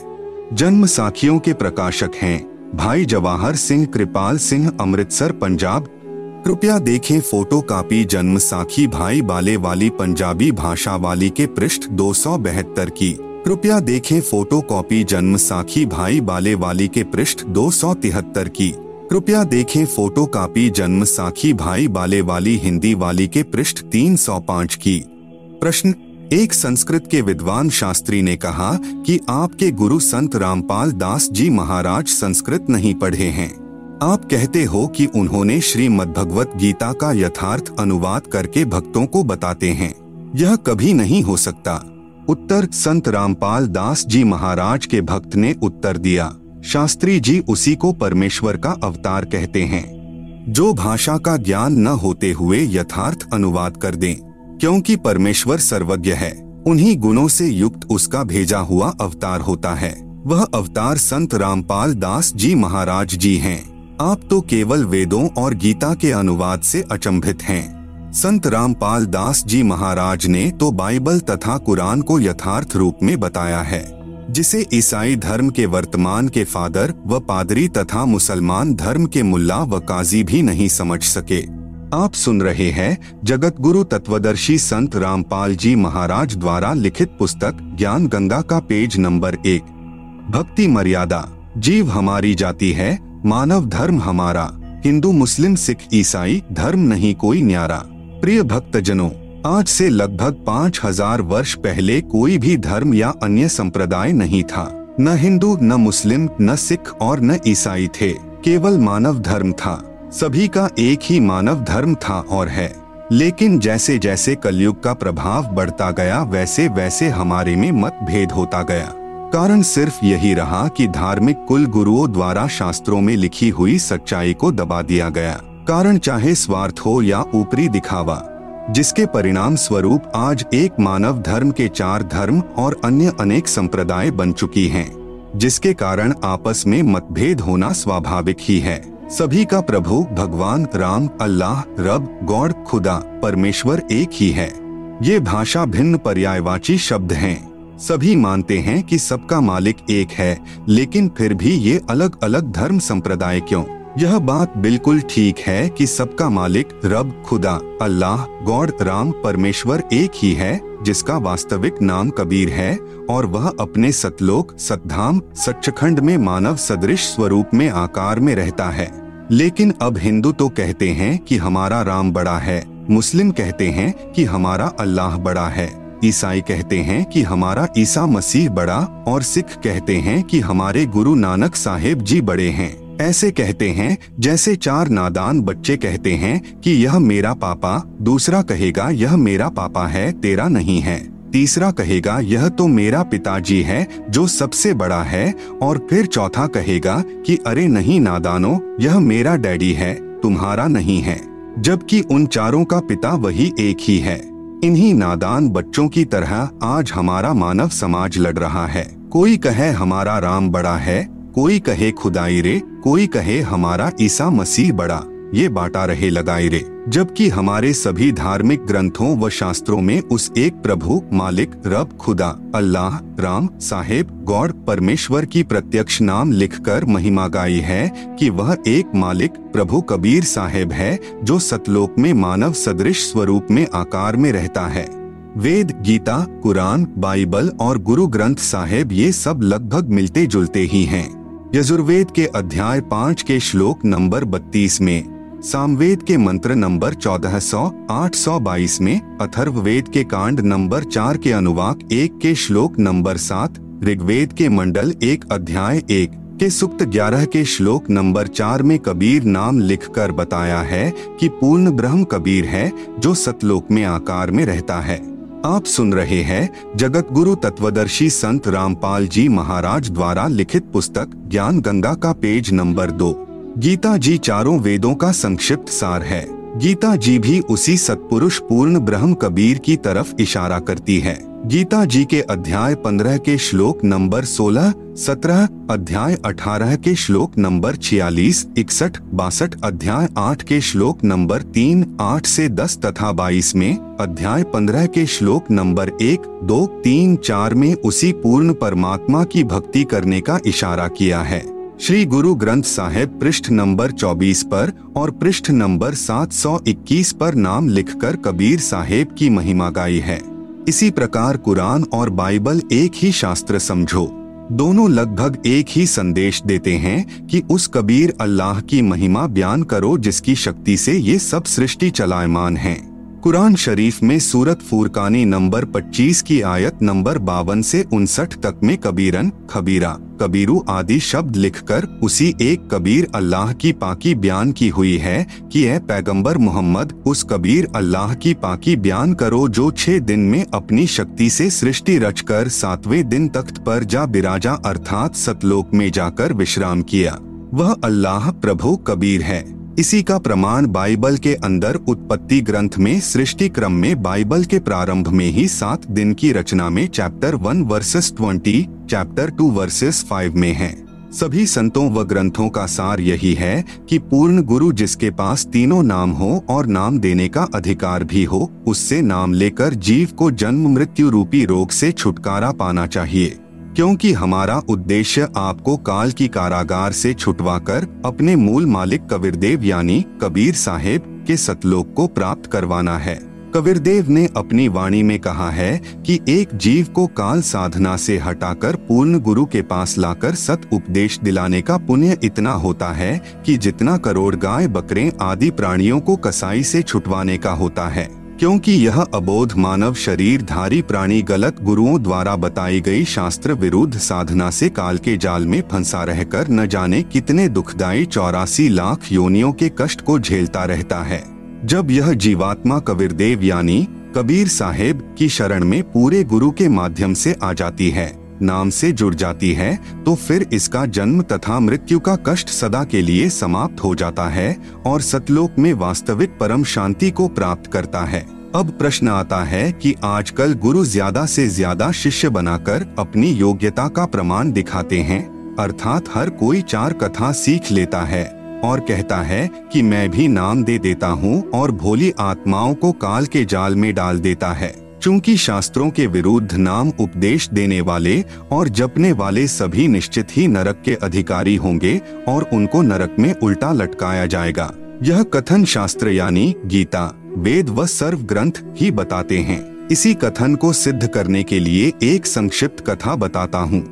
जन्म साखियों के प्रकाशक हैं, भाई जवाहर सिंह, कृपाल सिंह, अमृतसर, पंजाब कृपया देखें फ़ोटो कापी जन्म साखी भाई बाले वाली पंजाबी भाषा वाली के पृष्ठ दो की। कृपया देखें फ़ोटो कॉपी जन्म साखी भाई बाले वाली के पृष्ठ दो सौ तिहत्तर की। कृपया देखें फ़ोटो कापी जन्म साखी भाई बाले वाली हिंदी वाली के पृष्ठ 305 की। प्रश्न, एक संस्कृत के विद्वान शास्त्री ने कहा कि आपके गुरु संत रामपाल दास जी महाराज संस्कृत नहीं पढ़े हैं। आप कहते हो कि उन्होंने श्रीमद्भगवत गीता का यथार्थ अनुवाद करके भक्तों को बताते हैं। यह कभी नहीं हो सकता। उत्तर, संत रामपाल दास जी महाराज के भक्त ने उत्तर दिया। शास्त्री जी उसी को परमेश्वर का अवतार कहते हैं। जो भाषा का ज्ञान न होते हुए यथार्थ अनुवाद कर दें, क्योंकि परमेश्वर सर्वज्ञ है। उन्हीं गुणों से युक्त उसका भेजा हुआ अवतार होता है। वह अवतार संत रामपाल दास जी महाराज जी हैं। आप तो केवल वेदों और गीता के अनुवाद से अचंभित हैं। संत रामपाल दास जी महाराज ने तो बाइबल तथा कुरान को यथार्थ रूप में बताया है, जिसे ईसाई धर्म के वर्तमान के फादर व पादरी तथा मुसलमान धर्म के मुल्ला व काजी भी नहीं समझ सके। आप सुन रहे हैं जगत गुरु तत्वदर्शी संत रामपाल जी महाराज द्वारा लिखित पुस्तक ज्ञान गंगा का पेज नंबर एक। भक्ति मर्यादा, जीव हमारी जाति है मानव धर्म हमारा, हिंदू, मुस्लिम, सिख, ईसाई, धर्म नहीं कोई न्यारा। प्रिय भक्तजनों, आज से लगभग पाँच हज़ार वर्ष पहले कोई भी धर्म या अन्य संप्रदाय नहीं था। न हिंदू, न मुस्लिम, न सिख और न ईसाई थे, केवल मानव धर्म था। सभी का एक ही मानव धर्म था और है। लेकिन जैसे जैसे कलयुग का प्रभाव बढ़ता गया वैसे वैसे हमारे में मतभेद होता गया। कारण सिर्फ़ यही रहा कि धार्मिक कुल गुरुओं द्वारा शास्त्रों में लिखी हुई सच्चाई को दबा दिया गया। कारण चाहे स्वार्थ हो या ऊपरी दिखावा जिसके परिणाम स्वरूप आज एक मानव धर्म के चार धर्म और अन्य अनेक संप्रदाय बन चुकी हैं, जिसके कारण आपस में मतभेद होना स्वाभाविक ही है। सभी का प्रभु भगवान राम अल्लाह रब गॉड खुदा परमेश्वर एक ही है। ये भाषा भिन्न पर्यायवाची शब्द हैं। सभी मानते हैं कि सबका मालिक एक है, लेकिन फिर भी ये अलग अलग धर्म संप्रदाय क्यों? यह बात बिल्कुल ठीक है कि सबका मालिक रब, खुदा, अल्लाह, गॉड, राम, परमेश्वर एक ही है, जिसका वास्तविक नाम कबीर है, और वह अपने सतलोक सतधाम सच्चखंड में मानव सदृश स्वरूप में आकार में रहता है। लेकिन अब हिंदू तो कहते हैं कि हमारा राम बड़ा है, मुस्लिम कहते हैं कि हमारा अल्लाह बड़ा है। ईसाई कहते हैं कि हमारा ईसा मसीह बड़ा और सिख कहते हैं कि हमारे गुरु नानक साहेब जी बड़े हैं। ऐसे कहते हैं, जैसे चार नादान बच्चे कहते हैं कि यह मेरा पापा, दूसरा कहेगा, यह मेरा पापा है, तेरा नहीं है। तीसरा कहेगा, यह तो मेरा पिताजी है, जो सबसे बड़ा है। और फिर चौथा कहेगा कि, अरे नहीं नादानो, यह मेरा डैडी है, तुम्हारा नहीं है। जबकि उन चारों का पिता वही एक ही है। इन्हीं नादान बच्चों की तरह आज हमारा मानव समाज लड़ रहा है। कोई कहे हमारा राम बड़ा है, कोई कहे खुदाई रे, कोई कहे हमारा ईसा मसीह बड़ा। ये बाटा रहे लगाई रे, जबकि हमारे सभी धार्मिक ग्रंथों व शास्त्रों में उस एक प्रभु, मालिक, रब, खुदा, अल्लाह, राम, साहेब, गौड़, परमेश्वर की प्रत्यक्ष नाम लिखकर महिमा गाई है कि वह एक मालिक, प्रभु कबीर साहेब है, जो सतलोक में मानव सदृश स्वरूप में आकार में रहता है। वेद, गीता, कुरान, बाइबल और गुरु ग्रंथ साहेब ये सब लगभग मिलते जुलते ही हैं। यजुर्वेद के अध्याय पाँच के श्लोक नंबर बत्तीस में सामवेद के मंत्र नंबर चौदह सौ, आठ सौ बाईस में, अथर्ववेद के कांड नंबर चार के अनुवाक एक के श्लोक नंबर सात, ऋग्वेद के मंडल एक अध्याय एक, के सुक्त ग्यारह के श्लोक नंबर चार में कबीर नाम लिखकर बताया है कि पूर्ण ब्रह्म कबीर है, जो सतलोक में आकार में रहता है। आप सुन रहे हैं जगत गुरु तत्वदर्शी संत रामपाल जी महाराज द्वारा लिखित पुस्तक ज्ञान गंगा का पेज नंबर दो। गीता जी चारों वेदों का संक्षिप्त सार है। गीता जी भी उसी सत्पुरुष पूर्ण ब्रह्म कबीर की तरफ़ इशारा करती है। गीता जी के अध्याय पंद्रह के श्लोक नंबर सोलह, सत्रह, अध्याय अठारह के श्लोक नंबर छियालीस, इकसठ, बासठ, अध्याय आठ के श्लोक नंबर तीन, आठ से दस तथा बाईस में, अध्याय पंद्रह के श्लोक नंबर एक, दो, तीन, चार में उसी पूर्ण परमात्मा की भक्ति करने का इशारा किया है। श्री गुरु ग्रंथ साहिब पृष्ठ नंबर 24 पर और पृष्ठ नंबर 721 पर नाम लिखकर कबीर साहेब की महिमा गाई है। इसी प्रकार कुरान और बाइबल एक ही शास्त्र समझो। दोनों लगभग एक ही संदेश देते हैं कि उस कबीर अल्लाह की महिमा बयान करो जिसकी शक्ति से ये सब सृष्टि चलायमान है। कुरान शरीफ में सूरत फुरकानी नंबर 25 की आयत नंबर बावन से उनसठ तक में कबीरन, खबीरा, कबीरू आदि शब्द लिखकर उसी एक कबीर अल्लाह की पाकी बयान की हुई है कि ए पैगंबर मोहम्मद, उस कबीर अल्लाह की पाकी बयान करो जो छह दिन में अपनी शक्ति से सृष्टि रचकर सातवें दिन तख्त पर जा बिराजा अर्थात सतलोक में जाकर विश्राम किया। वह अल्लाह प्रभु कबीर है। इसी का प्रमाण बाइबल के अंदर उत्पत्ति ग्रंथ में, सृष्टि क्रम में, बाइबल के प्रारंभ में ही सात दिन की रचना में chapter one verses twenty chapter two verses five में है। सभी संतों व ग्रंथों का सार यही है कि पूर्ण गुरु जिसके पास तीनों नाम हो और नाम देने का अधिकार भी हो, उससे नाम लेकर जीव को जन्म मृत्यु रूपी रोग से छुटकारा पाना चाहिए। क्योंकि हमारा उद्देश्य आपको काल की कारागार से छुटवाकर अपने मूल मालिक कबीरदेव यानी कबीर साहेब के सतलोक को प्राप्त करवाना है। कबीरदेव ने अपनी वाणी में कहा है कि एक जीव को काल साधना से हटाकर पूर्ण गुरु के पास लाकर सत उपदेश दिलाने का पुण्य इतना होता है कि जितना करोड़ गाय बकरे आदि प्राणियों को कसाई से छुटवाने का होता है। क्योंकि यह अबोध मानव शरीर धारी प्राणी गलत गुरुओं द्वारा बताई गई शास्त्र विरुद्ध साधना से काल के जाल में फंसा रहकर न जाने कितने दुखदायी चौरासी लाख योनियों के कष्ट को झेलता रहता है। जब यह जीवात्मा कबीरदेव यानी कबीर साहेब की शरण में पूरे गुरु के माध्यम से आ जाती है नाम से जुड़ जाती है तो फिर इसका जन्म तथा मृत्यु का कष्ट सदा के लिए समाप्त हो जाता है और सतलोक में वास्तविक परम शांति को प्राप्त करता है। अब प्रश्न आता है कि आजकल गुरु ज़्यादा से ज़्यादा शिष्य बनाकर अपनी योग्यता का प्रमाण दिखाते हैं, अर्थात हर कोई चार कथा सीख लेता है और कहता है कि मैं भी नाम दे देता हूँ और भोली आत्माओं को काल के जाल में डाल देता है। चूँकि शास्त्रों के विरुद्ध नाम उपदेश देने वाले और जपने वाले सभी निश्चित ही नरक के अधिकारी होंगे और उनको नरक में उल्टा लटकाया जाएगा। यह कथन शास्त्र यानी गीता, वेद व सर्व ग्रंथ ही बताते हैं। इसी कथन को सिद्ध करने के लिए एक संक्षिप्त कथा बताता हूँ।